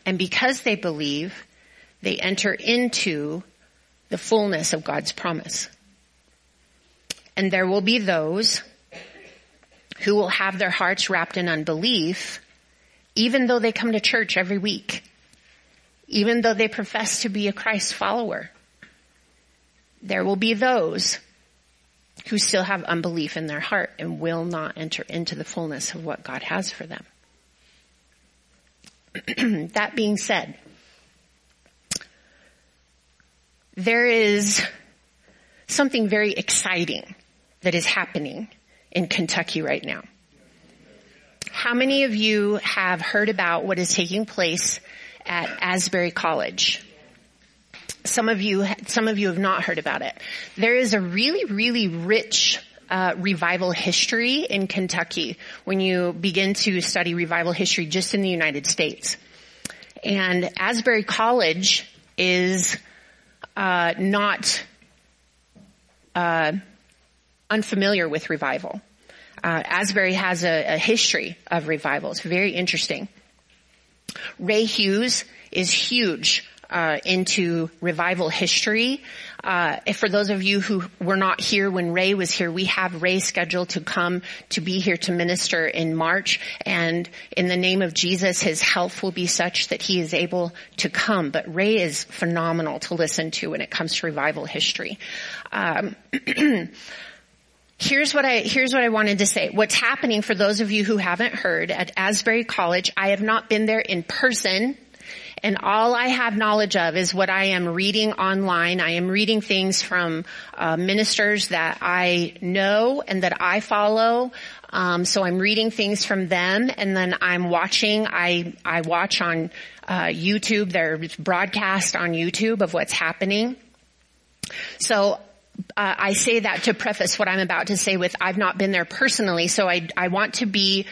and because they believe, they enter into the fullness of God's promise. And there will be those who will have their hearts wrapped in unbelief, even though they come to church every week, even though they profess to be a Christ follower. There will be those who still have unbelief in their heart and will not enter into the fullness of what God has for them. that being said, there is something very exciting that is happening in Kentucky right now. How many of you have heard about what is taking place at Asbury College? some of you, some of you have not heard about it. There is a really, really rich uh, revival history in Kentucky when you begin to study revival history just in the United States. And Asbury College is uh, not uh, unfamiliar with revival. Uh, Asbury has a, a history of revival. It's very interesting. Ray Hughes is huge uh, into revival history. Uh, for those of you who were not here when Ray was here, we have Ray scheduled to come to be here to minister in March. And in the name of Jesus, his health will be such that he is able to come. But Ray is phenomenal to listen to when it comes to revival history. Um, Here's what I, here's what I wanted to say. What's happening for those of you who haven't heard at Asbury College, I have not been there in person and all I have knowledge of is what I am reading online. I am reading things from uh, ministers that I know and that I follow. Um, so I'm reading things from them, and then I'm watching. I I watch on uh, YouTube. There's broadcast on YouTube of what's happening. So uh, I say that to preface what I'm about to say with I've not been there personally, so I, I want to be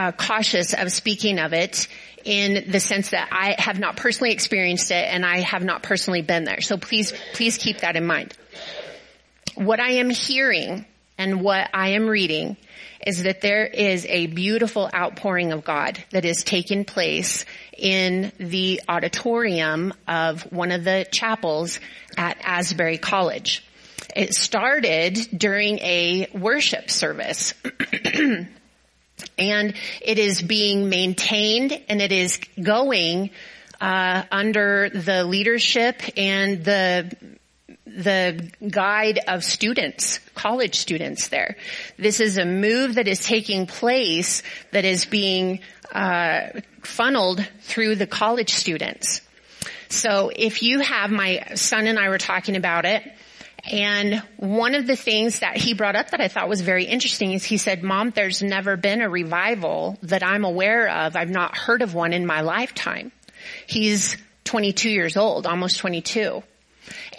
uh, cautious of speaking of it in the sense that I have not personally experienced it and I have not personally been there. So please, please keep that in mind. What I am hearing and what I am reading is that there is a beautiful outpouring of God that is taking place in the auditorium of one of the chapels at Asbury College. It started during a worship service. and it is being maintained and it is going uh, under the leadership and the the guide of students, college students there. This is a move that is taking place that is being uh, funneled through the college students. So if you have, my son and I were talking about it, and one of the things that he brought up that I thought was very interesting is he said, mom, there's never been a revival that I'm aware of. I've not heard of one in my lifetime. He's 22 years old, almost 22.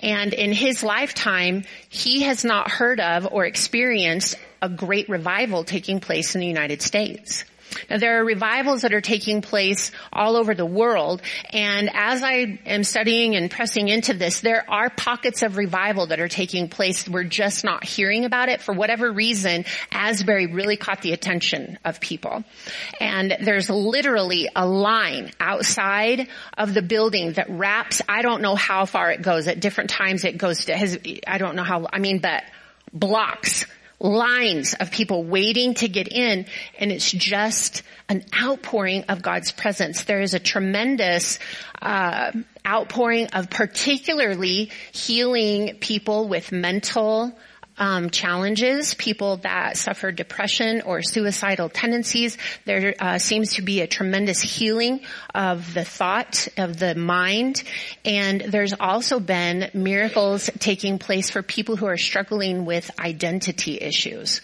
And in his lifetime, he has not heard of or experienced a great revival taking place in the United States. Now there are revivals that are taking place all over the world and as I am studying and pressing into this, there are pockets of revival that are taking place. We're just not hearing about it. For whatever reason, Asbury really caught the attention of people. And there's literally a line outside of the building that wraps, I don't know how far it goes. At different times it goes to, has, I don't know how, I mean, but blocks lines of people waiting to get in and it's just an outpouring of God's presence. There is a tremendous uh, outpouring of particularly healing people with mental um, challenges, people that suffer depression or suicidal tendencies. There uh, seems to be a tremendous healing of the thought, of the mind, and there's also been miracles taking place for people who are struggling with identity issues.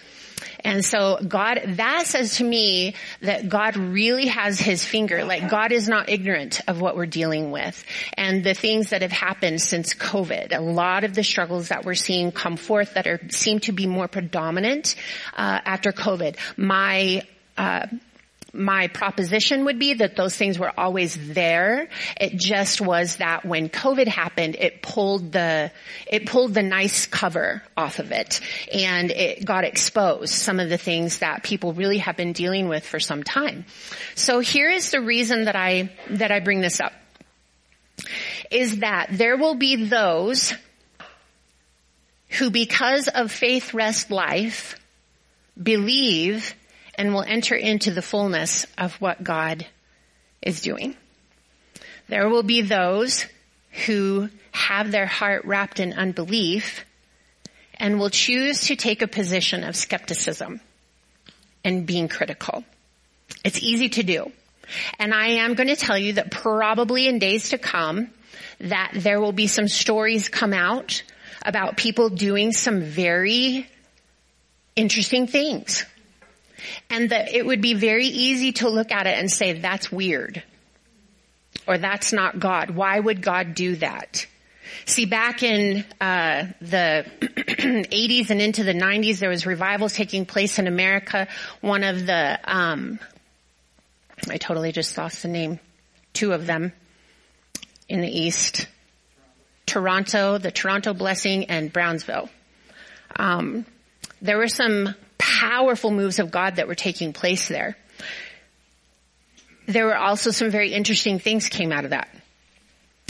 And so God, that says to me that God really has his finger, like God is not ignorant of what we're dealing with and the things that have happened since COVID. A lot of the struggles that we're seeing come forth that are, seem to be more predominant, uh, after COVID. My, uh, my proposition would be that those things were always there. It just was that when COVID happened, it pulled the, it pulled the nice cover off of it and it got exposed some of the things that people really have been dealing with for some time. So here is the reason that I, that I bring this up is that there will be those who because of faith rest life believe and will enter into the fullness of what God is doing. There will be those who have their heart wrapped in unbelief and will choose to take a position of skepticism and being critical. It's easy to do. And I am going to tell you that probably in days to come that there will be some stories come out about people doing some very interesting things and that it would be very easy to look at it and say, that's weird. Or that's not God. Why would God do that? See, back in uh, the 80s and into the 90s, there was revivals taking place in America. One of the, um, I totally just lost the name. Two of them in the East. Toronto, the Toronto Blessing, and Brownsville. Um, there were some powerful moves of God that were taking place there. There were also some very interesting things came out of that.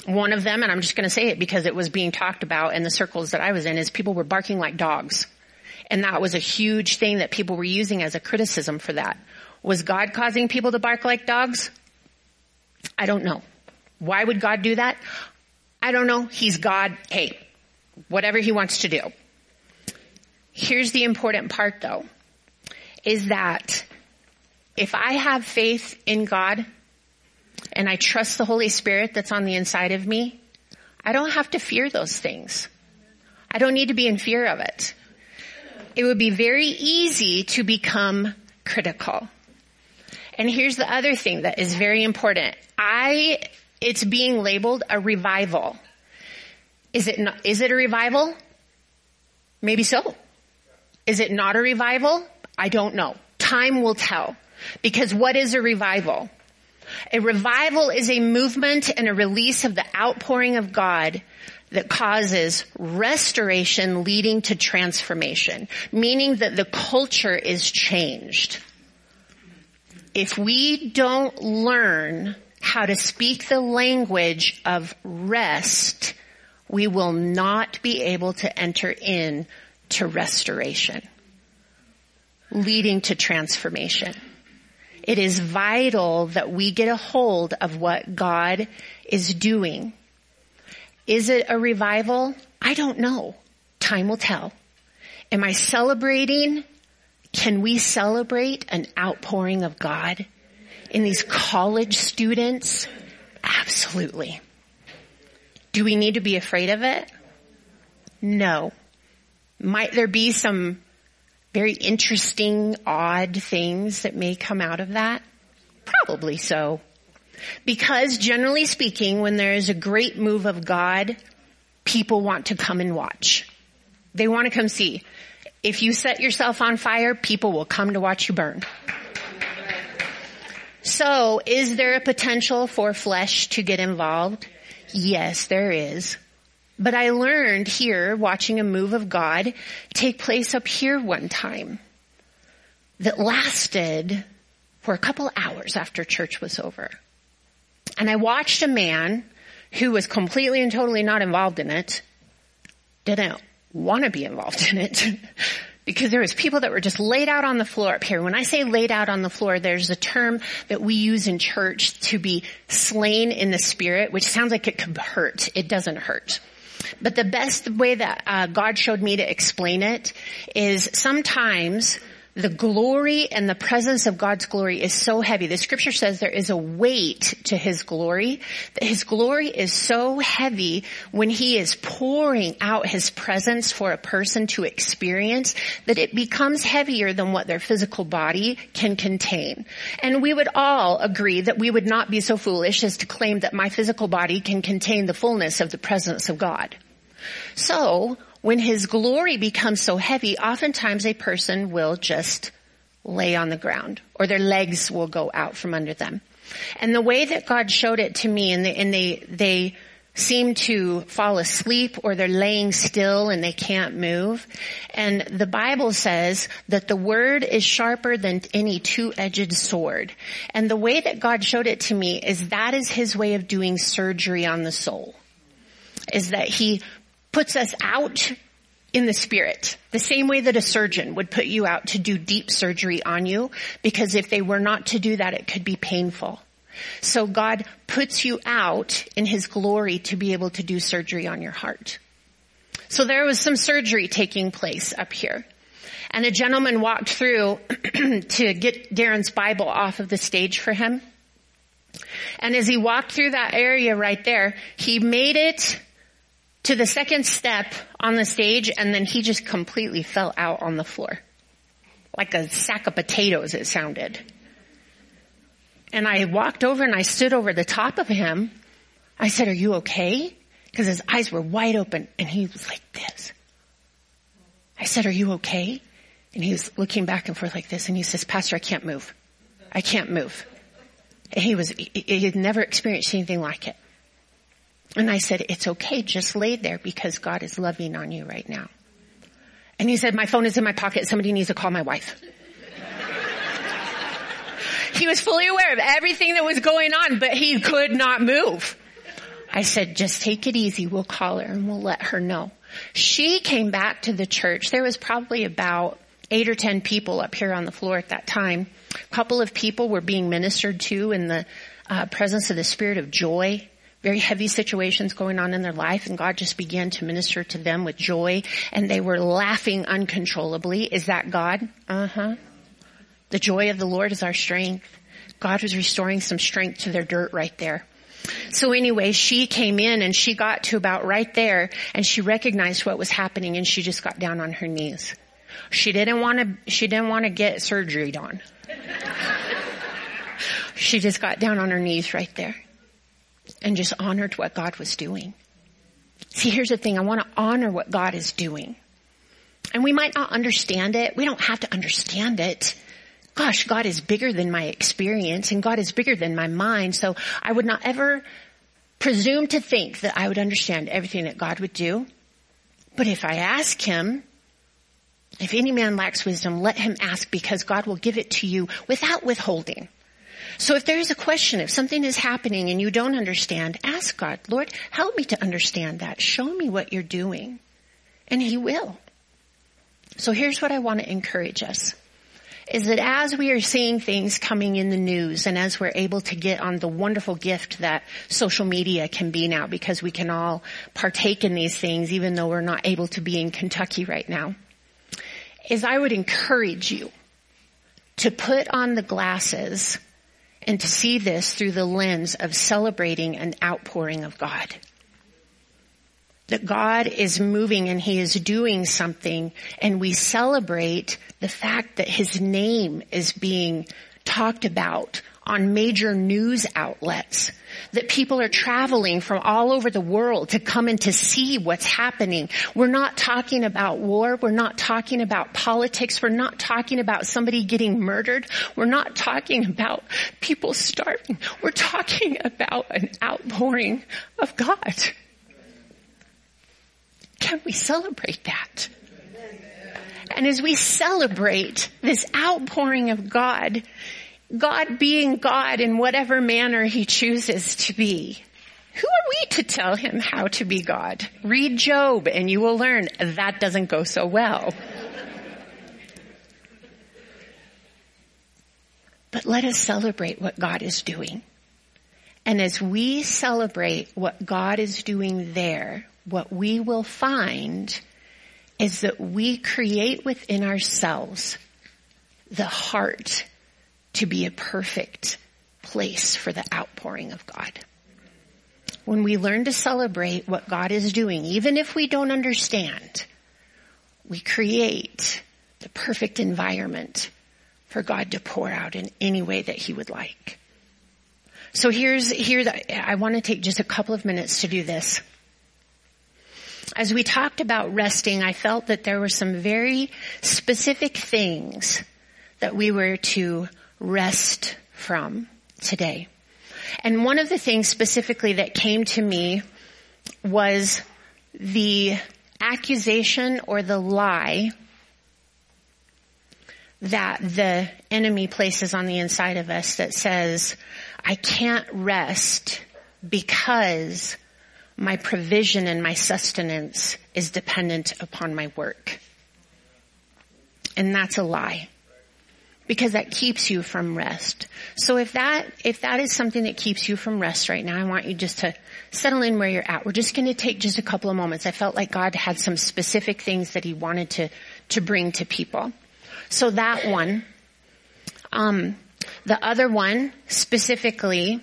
One of them, and I'm just going to say it because it was being talked about in the circles that I was in, is people were barking like dogs. And that was a huge thing that people were using as a criticism for that. Was God causing people to bark like dogs? I don't know. Why would God do that? I don't know. He's God. Hey, whatever he wants to do. Here's the important part though, is that if I have faith in God and I trust the Holy Spirit that's on the inside of me, I don't have to fear those things. I don't need to be in fear of it. It would be very easy to become critical. And here's the other thing that is very important. I, it's being labeled a revival. Is it not, is it a revival? Maybe so. Is it not a revival? I don't know. Time will tell. Because what is a revival? A revival is a movement and a release of the outpouring of God that causes restoration leading to transformation, meaning that the culture is changed. If we don't learn how to speak the language of rest, we will not be able to enter in to restoration, leading to transformation. It is vital that we get a hold of what God is doing. Is it a revival? I don't know. Time will tell. Am I celebrating? Can we celebrate an outpouring of God in these college students? Absolutely. Do we need to be afraid of it? No. Might there be some very interesting, odd things that may come out of that? Probably so. Because generally speaking, when there is a great move of God, people want to come and watch. They want to come see. If you set yourself on fire, people will come to watch you burn. So, is there a potential for flesh to get involved? Yes, there is. But I learned here, watching a move of God take place up here one time that lasted for a couple hours after church was over. And I watched a man who was completely and totally not involved in it, didn't want to be involved in it, because there was people that were just laid out on the floor up here. When I say laid out on the floor, there's a term that we use in church to be slain in the spirit, which sounds like it could hurt. It doesn't hurt. But the best way that uh, God showed me to explain it is sometimes the glory and the presence of God's glory is so heavy. The scripture says there is a weight to His glory. That His glory is so heavy when He is pouring out His presence for a person to experience that it becomes heavier than what their physical body can contain. And we would all agree that we would not be so foolish as to claim that my physical body can contain the fullness of the presence of God. So, when his glory becomes so heavy, oftentimes a person will just lay on the ground or their legs will go out from under them. And the way that God showed it to me and they, and they, they seem to fall asleep or they're laying still and they can't move. And the Bible says that the word is sharper than any two-edged sword. And the way that God showed it to me is that is his way of doing surgery on the soul. Is that he puts us out in the spirit, the same way that a surgeon would put you out to do deep surgery on you, because if they were not to do that, it could be painful. So God puts you out in His glory to be able to do surgery on your heart. So there was some surgery taking place up here. And a gentleman walked through to get Darren's Bible off of the stage for him. And as he walked through that area right there, he made it to the second step on the stage and then he just completely fell out on the floor. Like a sack of potatoes it sounded. And I walked over and I stood over the top of him. I said, are you okay? because his eyes were wide open and he was like this. I said, are you okay? And he was looking back and forth like this and he says, Pastor, I can't move. I can't move. And he was, he had never experienced anything like it. And I said, it's okay. Just lay there because God is loving on you right now. And he said, my phone is in my pocket. Somebody needs to call my wife. he was fully aware of everything that was going on, but he could not move. I said, just take it easy. We'll call her and we'll let her know. She came back to the church. There was probably about eight or ten people up here on the floor at that time. A couple of people were being ministered to in the uh, presence of the spirit of joy. Very heavy situations going on in their life and God just began to minister to them with joy and they were laughing uncontrollably. Is that God? Uh-huh. The joy of the Lord is our strength. God was restoring some strength to their dirt right there. So anyway, she came in and she got to about right there and she recognized what was happening and she just got down on her knees. She didn't want to, she didn't want to get surgery done. she just got down on her knees right there and just honored what God was doing. See, here's the thing. I want to honor what God is doing. And we might not understand it. We don't have to understand it. Gosh, God is bigger than my experience and God is bigger than my mind. So I would not ever presume to think that I would understand everything that God would do. But if I ask Him, if any man lacks wisdom, let him ask because God will give it to you without withholding. So if there is a question, if something is happening and you don't understand, ask God, Lord, help me to understand that. Show me what you're doing. And He will. So here's what I want to encourage us. Is that as we are seeing things coming in the news and as we're able to get on the wonderful gift that social media can be now because we can all partake in these things even though we're not able to be in Kentucky right now is I would encourage you to put on the glasses and to see this through the lens of celebrating an outpouring of God. That God is moving and He is doing something and we celebrate the fact that His name is being talked about on major news outlets that people are traveling from all over the world to come and to see what's happening. We're not talking about war. We're not talking about politics. We're not talking about somebody getting murdered. We're not talking about people starving. We're talking about an outpouring of God. Can we celebrate that? And as we celebrate this outpouring of God, God being God in whatever manner he chooses to be. Who are we to tell him how to be God? Read Job and you will learn that doesn't go so well. But let us celebrate what God is doing. And as we celebrate what God is doing there, what we will find is that we create within ourselves the heart to be a perfect place for the outpouring of God. When we learn to celebrate what God is doing, even if we don't understand, we create the perfect environment for God to pour out in any way that He would like. So here's, here, I want to take just a couple of minutes to do this. As we talked about resting, I felt that there were some very specific things that we were to rest from today. And one of the things specifically that came to me was the accusation or the lie that the enemy places on the inside of us that says, I can't rest because my provision and my sustenance is dependent upon my work. And that's a lie because that keeps you from rest. So if that, if that is something that keeps you from rest right now, I want you just to settle in where you're at. We're just going to take just a couple of moments. I felt like God had some specific things that he wanted to, to bring to people. So that one, um, the other one specifically,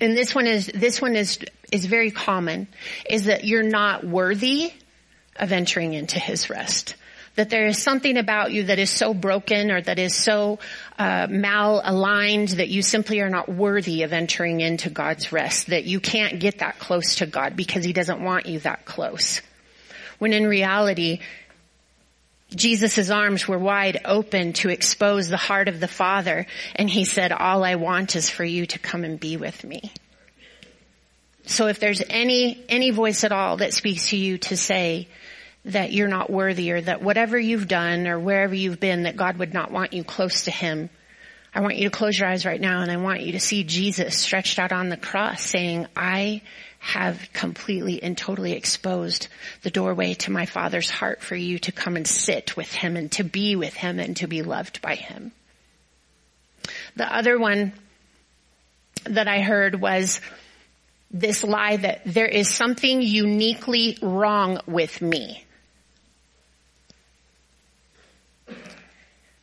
and this one is, this one is, is very common, is that you're not worthy of entering into his rest. That there is something about you that is so broken or that is so uh, malaligned that you simply are not worthy of entering into God's rest, that you can't get that close to God because he doesn't want you that close. When in reality, Jesus' arms were wide open to expose the heart of the Father, and he said, all I want is for you to come and be with me. So if there's any, any voice at all that speaks to you to say, that you're not worthy or that whatever you've done or wherever you've been that God would not want you close to Him. I want you to close your eyes right now and I want you to see Jesus stretched out on the cross saying, I have completely and totally exposed the doorway to my Father's heart for you to come and sit with Him and to be with Him and to be loved by Him. The other one that I heard was this lie that there is something uniquely wrong with me.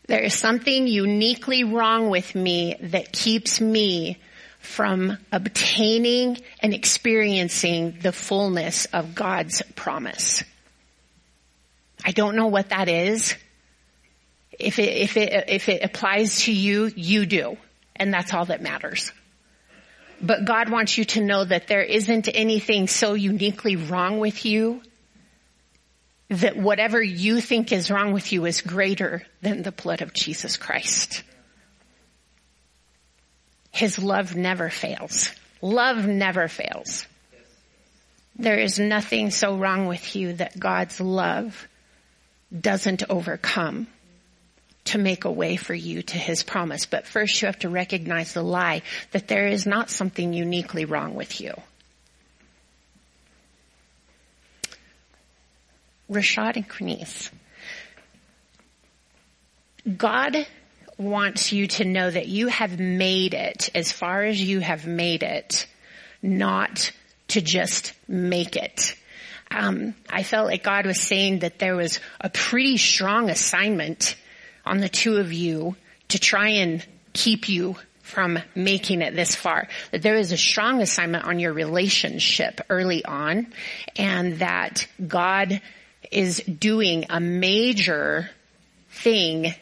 There is something uniquely wrong with me that keeps me from obtaining and experiencing the fullness of God's promise. I don't know what that is. If it, if it, if it applies to you, you do. And that's all that matters. But God wants you to know that there isn't anything so uniquely wrong with you that whatever you think is wrong with you is greater than the blood of Jesus Christ. His love never fails. Love never fails. There is nothing so wrong with you that God's love doesn't overcome to make a way for you to his promise. But first you have to recognize the lie that there is not something uniquely wrong with you. Rashad and Quinice. God wants you to know that you have made it as far as you have made it, not to just make it. Um, I felt like God was saying that there was a pretty strong assignment on the two of you to try and keep you from making it this far. That there is a strong assignment on your relationship early on and that God is doing a major thing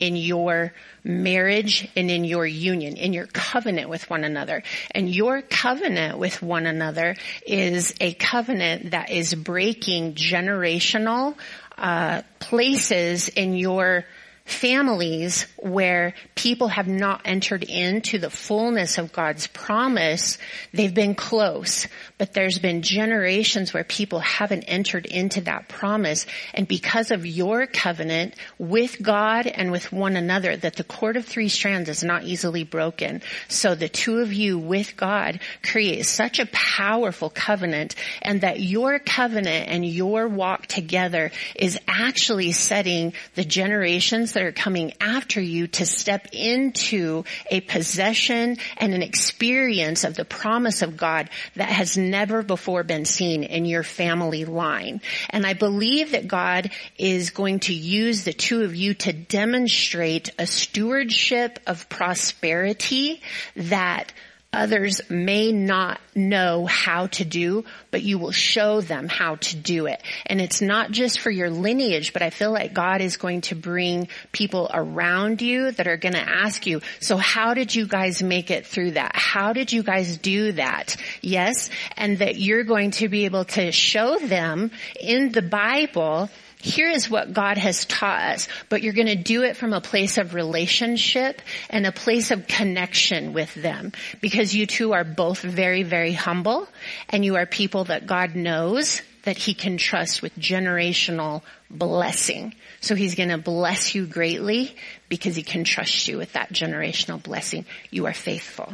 in your marriage and in your union, in your covenant with one another. And your covenant with one another is a covenant that is breaking generational uh, places in your families where people have not entered into the fullness of God's promise, they've been close, but there's been generations where people haven't entered into that promise. And because of your covenant with God and with one another, that the cord of three strands is not easily broken. So the two of you with God create such a powerful covenant and that your covenant and your walk together is actually setting the generations that are coming after you to step into a possession and an experience of the promise of God that has never before been seen in your family line. And I believe that God is going to use the two of you to demonstrate a stewardship of prosperity that others may not know how to do, but you will show them how to do it. And it's not just for your lineage, but I feel like God is going to bring people around you that are going to ask you, so how did you guys make it through that? How did you guys do that? Yes. And that you're going to be able to show them in the Bible here is what God has taught us, but you're going to do it from a place of relationship and a place of connection with them because you two are both very, very humble and you are people that God knows that he can trust with generational blessing. So he's going to bless you greatly because he can trust you with that generational blessing. You are faithful.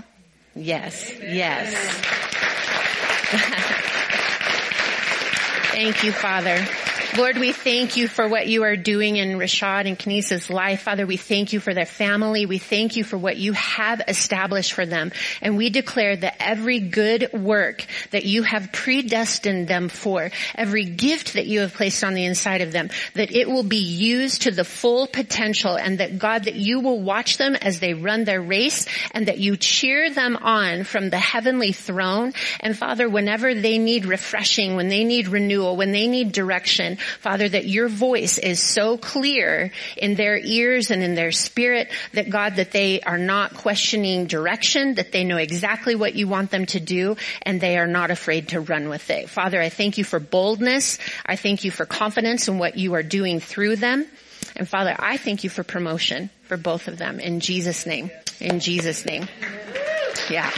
Yes. Yes. Thank you, Father. Lord, we thank you for what you are doing in Rashad and Kanisa's life. Father, we thank you for their family. We thank you for what you have established for them. And we declare that every good work that you have predestined them for, every gift that you have placed on the inside of them, that it will be used to the full potential and that God, that you will watch them as they run their race and that you cheer them on from the heavenly throne. And Father, whenever they need refreshing, when they need renewal, when they need direction, Father, that your voice is so clear in their ears and in their spirit that God, that they are not questioning direction, that they know exactly what you want them to do and they are not afraid to run with it. Father, I thank you for boldness. I thank you for confidence in what you are doing through them. And Father, I thank you for promotion for both of them in Jesus name. In Jesus name. Yeah.